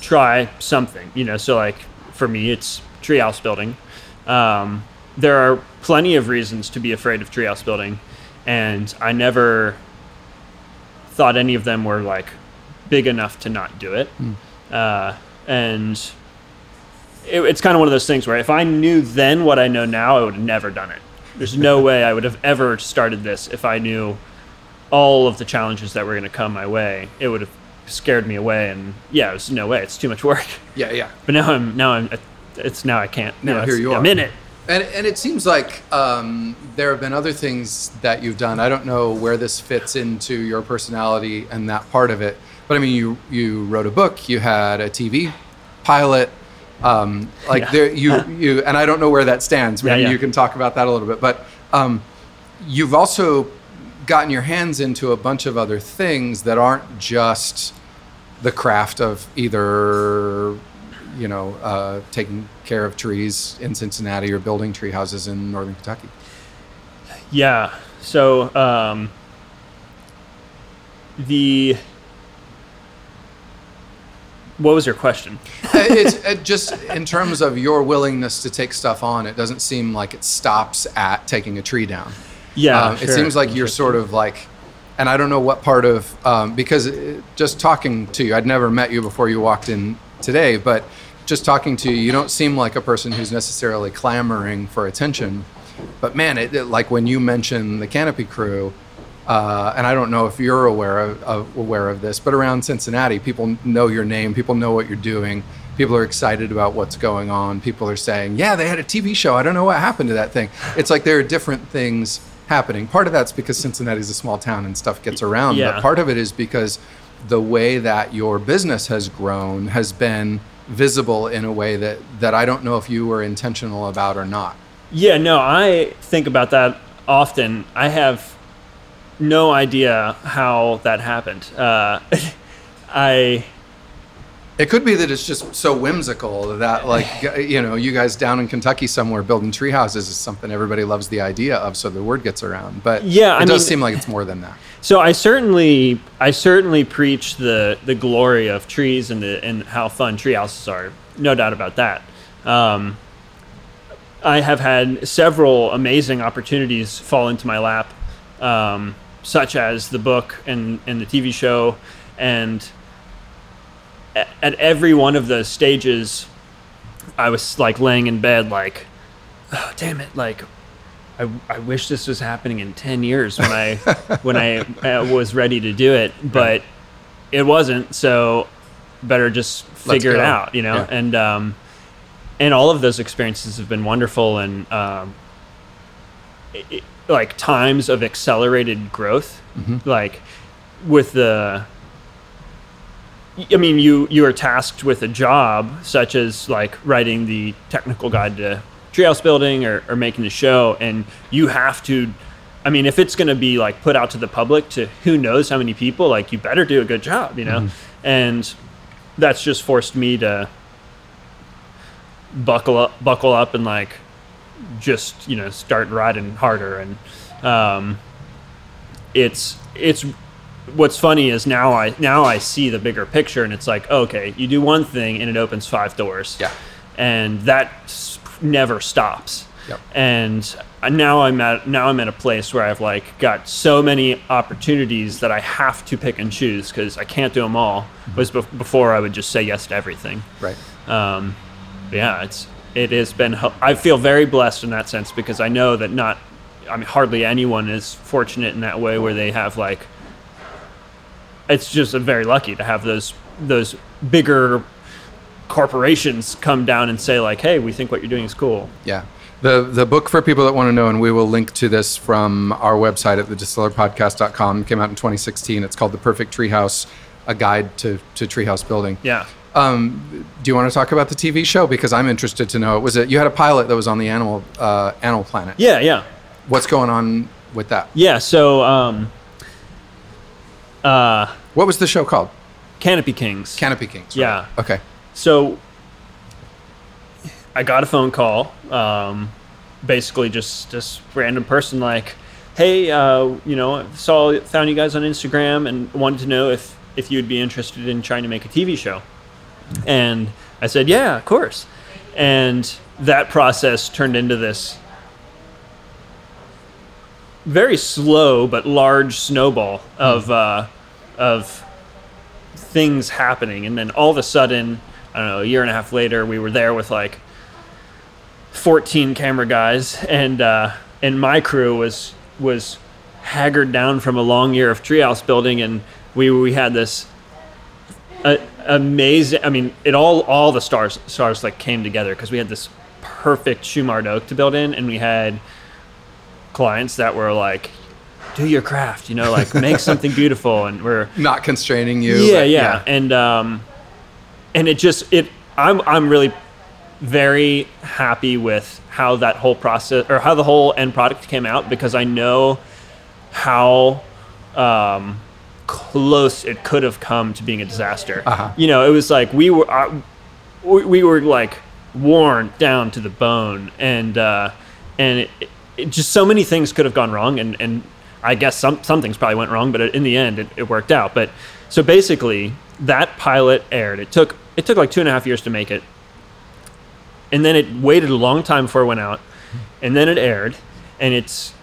try something. You know, so like for me, it's treehouse building. Um, there are plenty of reasons to be afraid of treehouse building, and I never thought any of them were like big enough to not do it. Uh, and it, it's kind of one of those things where if I knew then what I know now, I would have never done it. There's no way I would have ever started this if I knew all of the challenges that were going to come my way. It would have scared me away, and yeah, it was no way. It's too much work. Yeah, yeah. But now I'm now I'm it's now I can't. Now know, here it's- you are. I'm in it. And, and it seems like um, there have been other things that you've done. I don't know where this fits into your personality and that part of it, but I mean, you you wrote a book, you had a TV pilot, um, like Yeah. there you you, and I don't know where that stands. Maybe Yeah, yeah. you can talk about that a little bit, but um, you've also gotten your hands into a bunch of other things that aren't just the craft of either you know uh, taking care of trees in Cincinnati or building tree houses in northern Kentucky. Yeah. So um, the what was your question? Uh, it's it just in terms of your willingness to take stuff on. It doesn't seem like it stops at taking a tree down. Yeah, Um, it seems like you're sort of like, and I don't know what part of um, because it, just talking to you, I'd never met you before you walked in today, but just talking to you, you don't seem like a person who's necessarily clamoring for attention. But man, it, it- like when you mention the Canopy Crew, uh, and I don't know if you're aware of, of aware of this, but around Cincinnati, people know your name, people know what you're doing, people are excited about what's going on. People are saying, "Yeah, they had a TV show. I don't know what happened to that thing." It's like there are different things happening. Part of that's because Cincinnati's a small town and stuff gets around, Yeah. but part of it is because the way that your business has grown has been visible in a way that that I don't know if you were intentional about or not. Yeah, no, I think about that often. I have no idea how that happened. Uh, I It could be that it's just so whimsical that, like, you know, you guys down in Kentucky somewhere building tree houses is something everybody loves the idea of, so the word gets around. But Yeah, it I does mean- seem like it's more than that. so I certainly I certainly preach the the glory of trees and the and how fun tree houses are. No doubt about that. Um, I have had several amazing opportunities fall into my lap, um, such as the book and, and the TV show. And at every one of those stages, I was like laying in bed, like, oh, damn it, like, I, I wish this was happening in 10 years when I when I uh, was ready to do it, but it wasn't. So better just figure it out, you know? Yeah. And, um, and all of those experiences have been wonderful and, um, it- like times of accelerated growth, mm-hmm. like with the, I mean, you you are tasked with a job such as like writing the technical guide to treehouse building or, or making the show, and you have to. I mean, if it's going to be like put out to the public to who knows how many people, like you better do a good job, you know. Mm-hmm. And that's just forced me to buckle up, buckle up, and like just you know start riding harder. And um, it's it's what's funny is now I now I see the bigger picture, and it's like okay, you do one thing and it opens five doors, Yeah. and that never stops. Yep. And now I'm at now I'm at a place where I've like got so many opportunities that I have to pick and choose because I can't do them all. Was bef- before I would just say yes to everything. Right. Um, but yeah, it's it has been. I feel very blessed in that sense because I know that not. I mean, hardly anyone is fortunate in that way where they have like. It's just very lucky to have those those bigger corporations come down and say like, "Hey, we think what you're doing is cool." Yeah. The, the book for people that want to know, and we will link to this from our website at thedistillerpodcast.com, came out in 2016. It's called The Perfect Treehouse, a guide to, to treehouse building. Yeah. Um, do you want to talk about the TV show? Because I'm interested to know. Was it you had a pilot that was on the Animal uh, Animal Planet? Yeah, yeah. What's going on with that? Yeah, so um uh What was the show called? Canopy Kings. Canopy Kings. right? Yeah. Okay. So I got a phone call, um, basically just this random person like, "Hey, uh, you know, saw found you guys on Instagram and wanted to know if if you'd be interested in trying to make a TV show." And I said, "Yeah, of course." And that process turned into this very slow but large snowball of uh, of things happening, and then all of a sudden, I don't know, a year and a half later, we were there with like 14 camera guys, and uh, and my crew was was haggard down from a long year of treehouse building, and we we had this uh, amazing. I mean, it all all the stars stars like came together because we had this perfect Shumard oak to build in, and we had clients that were like, "Do your craft," you know, like make something beautiful, and we're Not constraining you. yeah, but yeah, and um, and it just it. I'm I'm really very happy with how that whole process or how the whole end product came out because I know how um, close it could have come to being a disaster. Uh-huh. You know, it was like we were uh, we, we were like worn down to the bone, and uh, and it, it just so many things could have gone wrong, and and I guess some some things probably went wrong, but in the end, it, it worked out. But so basically, that pilot aired. It took it took like two and a half years to make it, and then it waited a long time before it went out, and then it aired, and it's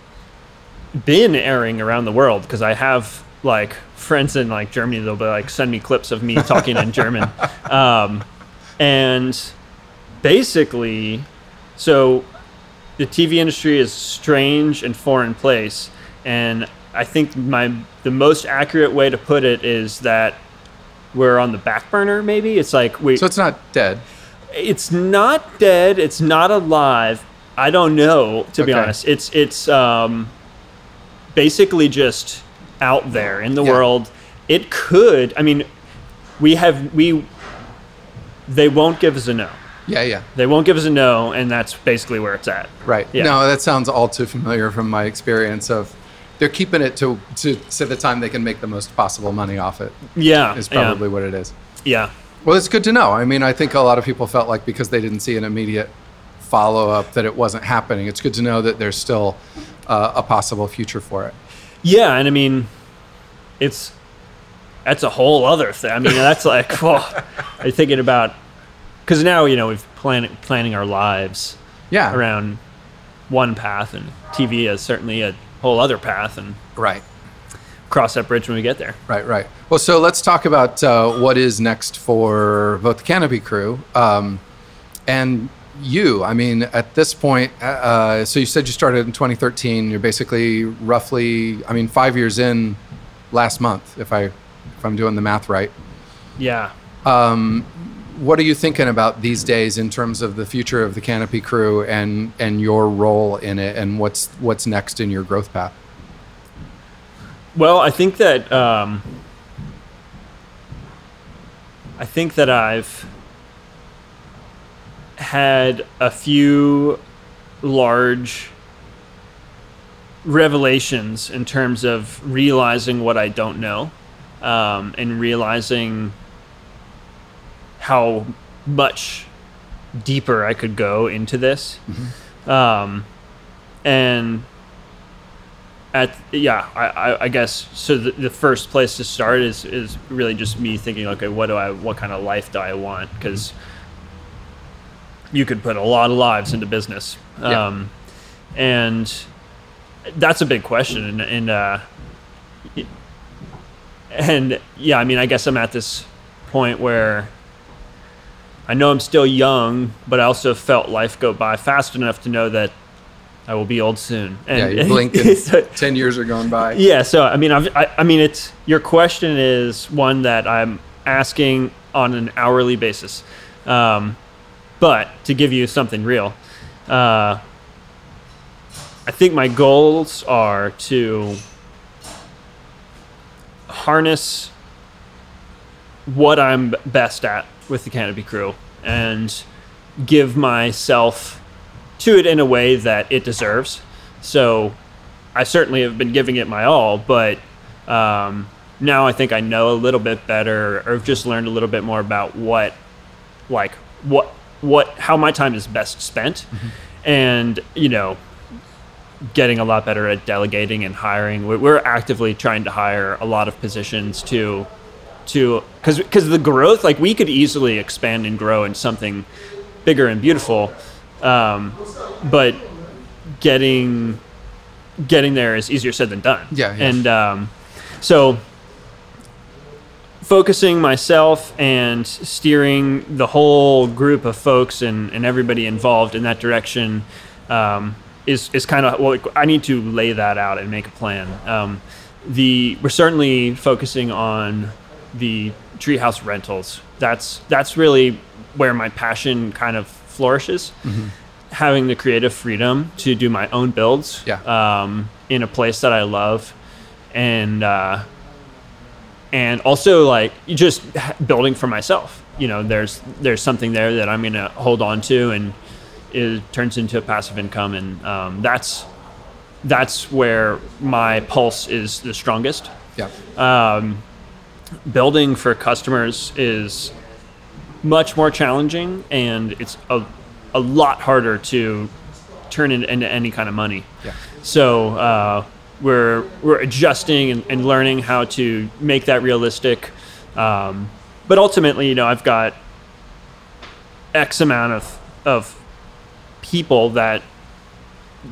been airing around the world because I have like friends in like Germany they'll be like send me clips of me talking in German, um, and basically, so the TV industry is strange and foreign place, and I think my the most accurate way to put it is that we're on the back burner. Maybe it's like we So it's not dead. it's not dead. It's not alive. I don't know to be honest. It's it's um, basically just out there in the Yeah. world. It could. I mean, we have we. They won't give us a no. Yeah, yeah. They won't give us a no, and that's basically where it's at. Right. Yeah. No, that sounds all too familiar from my experience of they're keeping it to to to the time they can make the most possible money off it. Yeah, Is yeah, probably what it is. yeah. Well, it's good to know. I mean, I think a lot of people felt like because they didn't see an immediate follow up that it wasn't happening. It's good to know that there's still uh, a possible future for it. Yeah, and I mean, it's that's a whole other thing. I mean, that's like, well, are you thinking about? Because now you know we've plan planning our lives Yeah. around one path, and TV is certainly a whole other path, and Right. cross that bridge when we get there. Right, right. Well, so let's talk about uh, what is next for both the Canopy crew um, and you. I mean, at this point, uh, uh, so you said you started in 2013. You're basically roughly, I mean, five years in last month, if I if I'm doing the math right. Yeah. Um, What are you thinking about these days in terms of the future of the Canopy crew and and your role in it, and what's what's next in your growth path? Well, I think that um, I think that I've had a few large revelations in terms of realizing what I don't know um, and realizing how much deeper I could go into this. Um, and at yeah I, I, I guess so the, the first place to start is is really just me thinking okay what do i what kind of life do i want? Because you could put a lot of lives into business Yeah. um, and that's a big question and, and uh, and yeah i mean i guess i'm at this point where i know i'm still young but i also felt life go by fast enough to know that i will be old soon and yeah, you blink and so- ten years are going by. yeah so i mean I've, I, I mean it's your question is one that i'm asking on an hourly basis um, but to give you something real uh, i think my goals are to harness what i'm best at with the canopy crew and give myself to it in a way that it deserves. So I certainly have been giving it my all, but um, now I think I know a little bit better, or have just learned a little bit more about what, like, what what how my time is best spent, and you know, getting a lot better at delegating and hiring. We're, we're actively trying to hire a lot of positions to to because because the growth like we could easily expand and grow in something bigger and beautiful, um, but getting getting there is easier said than done. Yeah, yeah. and um, so focusing myself and steering the whole group of folks and, and everybody involved in that direction um, is, is kind of well I need to lay that out and make a plan. Um, the we're certainly focusing on the treehouse rentals. That's that's really where my passion kind of flourishes. Having the creative freedom to do my own builds Yeah. um, in a place that I love, and uh, and also like just building for myself. You know, there's there's something there that I'm gonna hold on to, and it turns into a passive income, and um, that's that's where my pulse is the strongest. Yeah. Um, building for customers is much more challenging, and it's a a lot harder to turn it into any kind of money. Yeah. So uh, we're we're adjusting and, and learning how to make that realistic. Um, but ultimately, you know, I've got X amount of of people that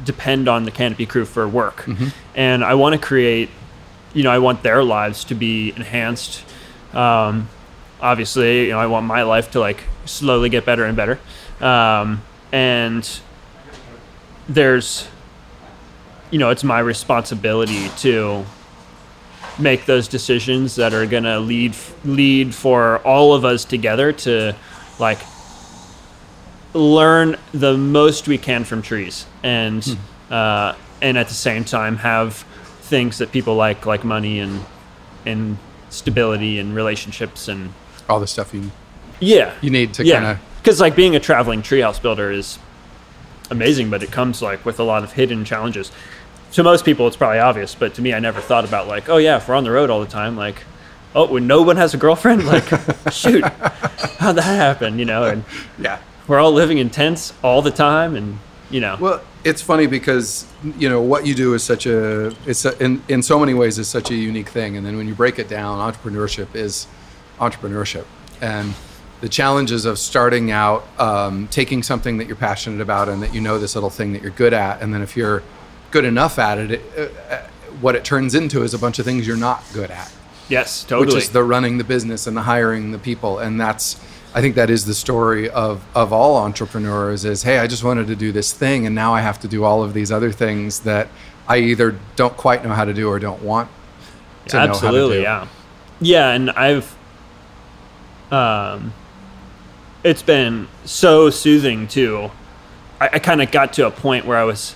depend on the Canopy crew for work, and I want to create. You know, I want their lives to be enhanced. Um, obviously, you know, I want my life to like slowly get better and better. Um, and there's you know, it's my responsibility to make those decisions that are going to lead lead for all of us together to like learn the most we can from trees and uh, and at the same time have things that people like like money and and stability and relationships and All the stuff you yeah. you need to yeah. kind of because like being a traveling treehouse builder is amazing but it comes like with a lot of hidden challenges to most people it's probably obvious but to me i never thought about like oh yeah if we're on the road all the time like oh when no one has a girlfriend like shoot how'd that happen you know and yeah. we're all living in tents all the time and you know Well, it's funny because you know what you do is such a it's a, in in so many ways is such a unique thing, and then when you break it down, entrepreneurship is entrepreneurship, and the challenges of starting out, um, taking something that you're passionate about and that you know this little thing that you're good at, and then if you're good enough at it, it uh, uh, what it turns into is a bunch of things you're not good at. Yes totally which is the running the business and the hiring the people and that's i think that is the story of of all entrepreneurs is hey i just wanted to do this thing and now i have to do all of these other things that i either don't quite know how to do or don't want to know how to absolutely do. yeah. Yeah and i've um it's been so soothing too. I, I kind of got to a point where i was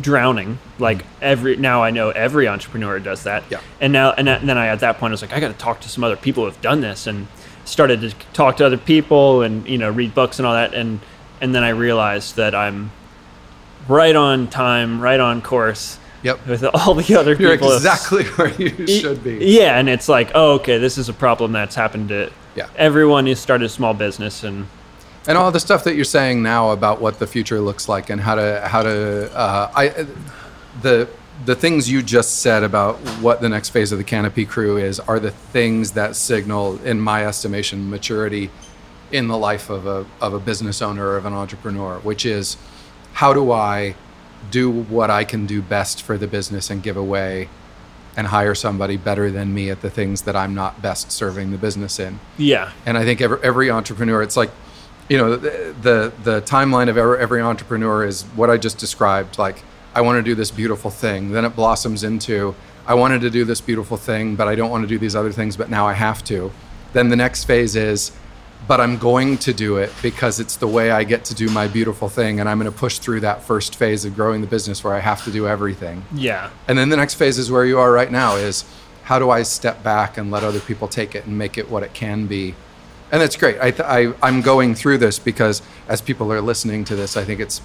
drowning like every now i know every entrepreneur does that Yeah. and now and then i at that point i was like i got to talk to some other people who have done this and started to talk to other people and you know read books and all that and and then i realized that i'm right on time right on course yep with all the other you're people exactly where you should be Yeah, and it's like, oh, okay, this is a problem that's happened to Yeah. everyone who started a small business, and and all the stuff that you're saying now about what the future looks like and how to how to uh, I the the things you just said about what the next phase of the canopy crew is are the things that signal in my estimation maturity in the life of a of a business owner or of an entrepreneur which is how do I do what I can do best for the business and give away and hire somebody better than me at the things that I'm not best serving the business in? Yeah, and I think every, every entrepreneur, it's like, you know, the, the the timeline of every, every entrepreneur is what I just described. Like, I want to do this beautiful thing. Then it blossoms into, I wanted to do this beautiful thing, but I don't want to do these other things, but now I have to. Then the next phase is, but I'm going to do it because it's the way I get to do my beautiful thing, and I'm going to push through that first phase of growing the business where I have to do everything. yeah, And then the next phase is where you are right now is how do I step back and let other people take it and make it what it can be? And that's great. I, th- I I'm going through this because as people are listening to this, I think it's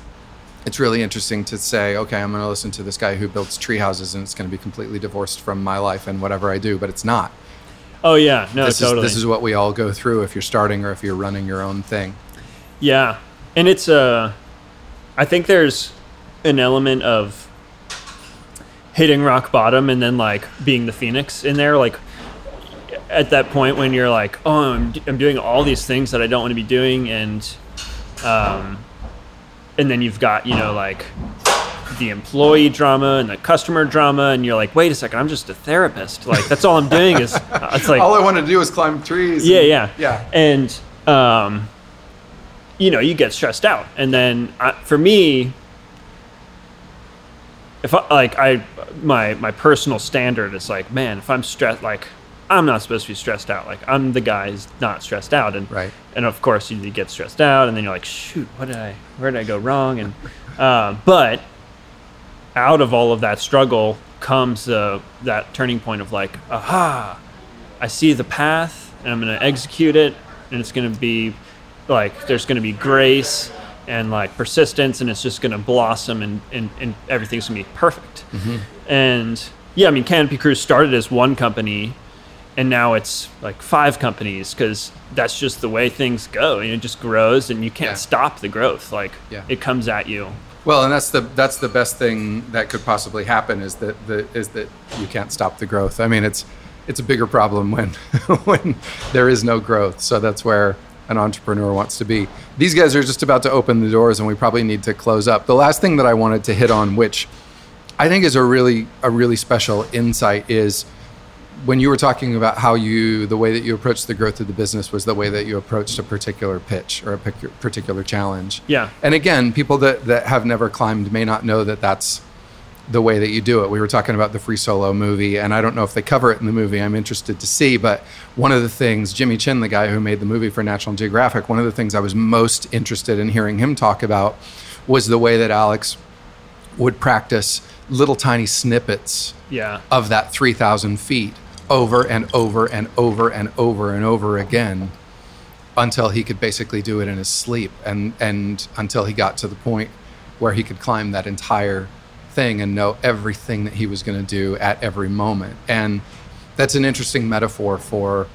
it's really interesting to say, okay, I'm going to listen to this guy who builds tree houses and it's going to be completely divorced from my life and whatever I do, but it's not. oh yeah, no, this totally. is this is what we all go through if you're starting or if you're running your own thing. Yeah, and it's uh, I think there's an element of hitting rock bottom and then like being the phoenix in there, like at that point when you're like, oh, I'm, I'm doing all these things that I don't want to be doing, and um, and then you've got you know like the employee drama and the customer drama, and you're like, wait a second, I'm just a therapist. Like that's all I'm doing is it's like all I want to do is climb trees. yeah, yeah, yeah. And um, you know, you get stressed out, and then I, for me, if I, like I my my personal standard is like, man, if I'm stressed, like I'm not supposed to be stressed out. Like I'm the guy who's not stressed out, and Right. and of course you get stressed out, and then you're like, shoot, what did I, where did I go wrong? And uh, but out of all of that struggle comes uh, that turning point of like, aha, I see the path, and I'm gonna execute it, and it's gonna be like there's gonna be grace and like persistence, and it's just gonna blossom, and and, and everything's gonna be perfect. And yeah, I mean, Canopy Crew's started as one company and now it's like five companies because that's just the way things go and it just grows and you can't Yeah. stop the growth like Yeah. it comes at you Well, and that's the that's the best thing that could possibly happen is that the is that you can't stop the growth. I mean, it's it's a bigger problem when when there is no growth. So that's where an entrepreneur wants to be. These guys are just about to open the doors, and we probably need to close up. The last thing that I wanted to hit on, which I think is a really a really special insight, is when you were talking about how you the way that you approached the growth of the business was the way that you approached a particular pitch or a particular challenge. Yeah. And again, people that that have never climbed may not know that that's the way that you do it. We were talking about the Free Solo movie, and I don't know if they cover it in the movie. I'm interested to see. But one of the things, Jimmy Chin, the guy who made the movie for National Geographic, one of the things I was most interested in hearing him talk about was the way that Alex would practice little tiny snippets yeah of that 3,000 feet over and over and over and over and over again until he could basically do it in his sleep and, and until he got to the point where he could climb that entire thing and know everything that he was going to do at every moment. And that's an interesting metaphor for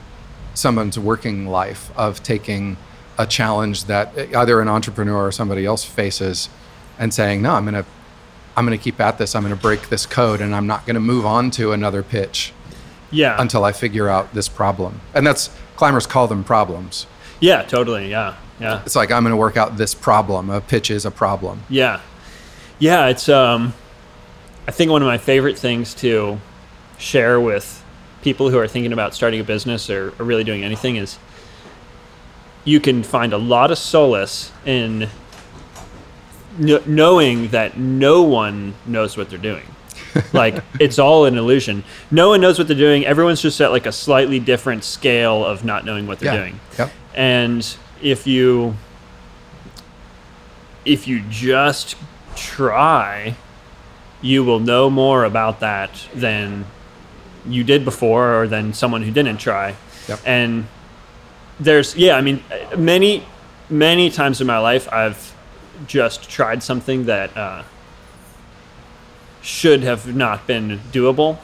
someone's working life of taking a challenge that either an entrepreneur or somebody else faces and saying, no, I'm going to I'm going to keep at this. I'm going to break this code and I'm not going to move on to another pitch yeah until I figure out this problem. And that's climbers call them problems. yeah totally yeah yeah It's like I'm going to work out this problem. A pitch is a problem. yeah yeah it's um i think one of my favorite things to share with people who are thinking about starting a business or, or really doing anything is you can find a lot of solace in kn- knowing that no one knows what they're doing. like it's all an illusion. No one knows what they're doing. Everyone's just at like a slightly different scale of not knowing what they're Yeah. doing. Yep. And if you if you just try, you will know more about that than you did before or than someone who didn't try. Yep. And there's yeah, I mean many many times in my life I've just tried something that uh, should have not been doable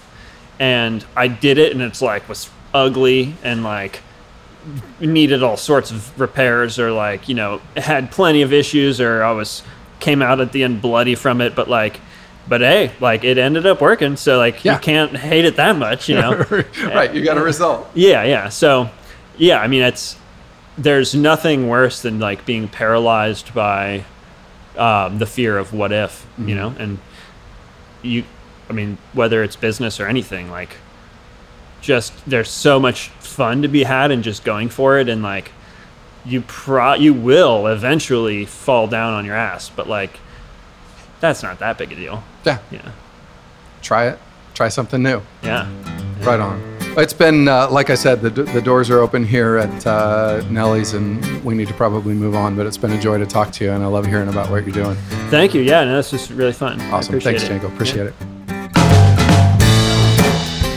and I did it and it's like was ugly and like needed all sorts of repairs or like you know had plenty of issues or I was came out at the end bloody from it but like but hey like it ended up working so like Yeah. you can't hate it that much you know right. You got a result. yeah, yeah. So, yeah, I mean, it's there's nothing worse than like being paralyzed by um, the fear of what if, you know, and you, I mean, whether it's business or anything, like, just there's so much fun to be had in just going for it, and like, you pro you will eventually fall down on your ass, but like, that's not that big a deal. Yeah. Yeah, Try it. Try something new. yeah, Right on. It's been, uh, like I said, the, the doors are open here at uh, Nellie's, and we need to probably move on. But it's been a joy to talk to you, and I love hearing about what you're doing. Thank you. Yeah, no, this was really fun. Awesome. Thanks, it. Django. Appreciate it.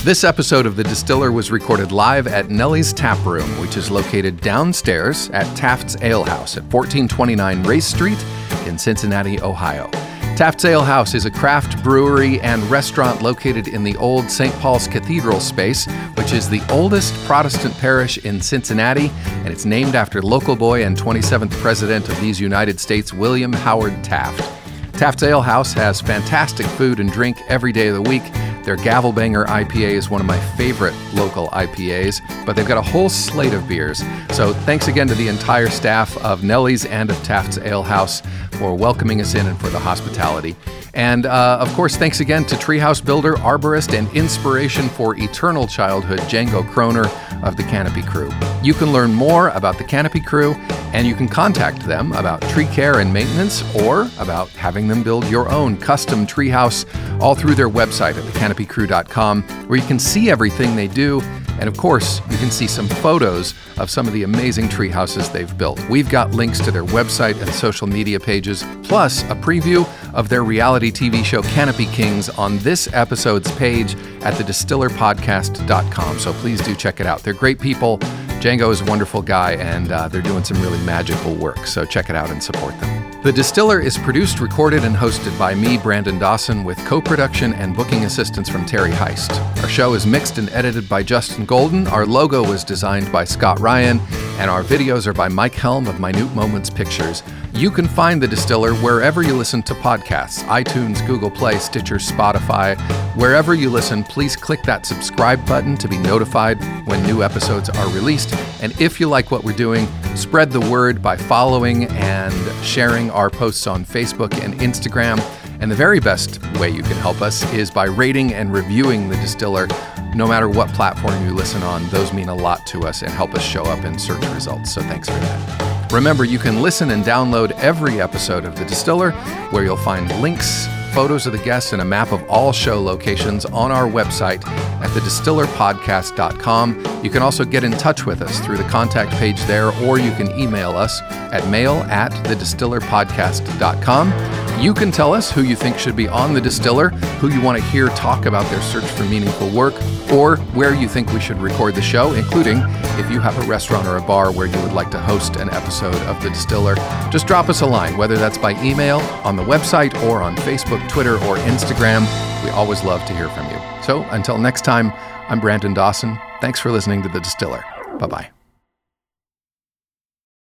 This episode of The Distiller was recorded live at Nellie's Tap Room, which is located downstairs at Taft's Ale House at 1429 Race Street in Cincinnati, Ohio. Taft's Ale House is a craft brewery and restaurant located in the old St. Paul's Cathedral space, which is the oldest Protestant parish in Cincinnati, and it's named after local boy and 27th president of these United States, William Howard Taft. Taft's Ale House has fantastic food and drink every day of the week. Their Gavelbanger IPA is one of my favorite local IPAs, but they've got a whole slate of beers. So thanks again to the entire staff of Nellie's and of Taft's Ale House for welcoming us in and for the hospitality. And uh, of course, thanks again to treehouse builder, arborist, and inspiration for eternal childhood, Django Kroner of the Canopy Crew. You can learn more about the Canopy Crew and you can contact them about tree care and maintenance or about having them build your own custom treehouse all through their website at thecanopycrew.com where you can see everything they do and of course, you can see some photos of some of the amazing tree houses they've built. We've got links to their website and social media pages, plus a preview of their reality TV show Canopy Kings on this episode's page at thedistillerpodcast.com. So please do check it out. They're great people. Django is a wonderful guy, and uh, they're doing some really magical work. So check it out and support them. The Distiller is produced, recorded, and hosted by me, Brandon Dawson, with co production and booking assistance from Terry Heist. Our show is mixed and edited by Justin Golden. Our logo was designed by Scott Ryan, and our videos are by Mike Helm of Minute Moments Pictures. You can find The Distiller wherever you listen to podcasts iTunes, Google Play, Stitcher, Spotify. Wherever you listen, please click that subscribe button to be notified when new episodes are released. And if you like what we're doing, spread the word by following and sharing our posts on Facebook and Instagram. And the very best way you can help us is by rating and reviewing The Distiller. No matter what platform you listen on, those mean a lot to us and help us show up in search results. So thanks for that. Remember, you can listen and download every episode of The Distiller, where you'll find links, photos of the guests, and a map of all show locations on our website at thedistillerpodcast.com. You can also get in touch with us through the contact page there, or you can email us at mail at thedistillerpodcast.com. You can tell us who you think should be on The Distiller, who you want to hear talk about their search for meaningful work, or where you think we should record the show, including if you have a restaurant or a bar where you would like to host an episode of The Distiller. Just drop us a line, whether that's by email, on the website, or on Facebook, Twitter, or Instagram. We always love to hear from you. So until next time, I'm Brandon Dawson. Thanks for listening to The Distiller. Bye bye.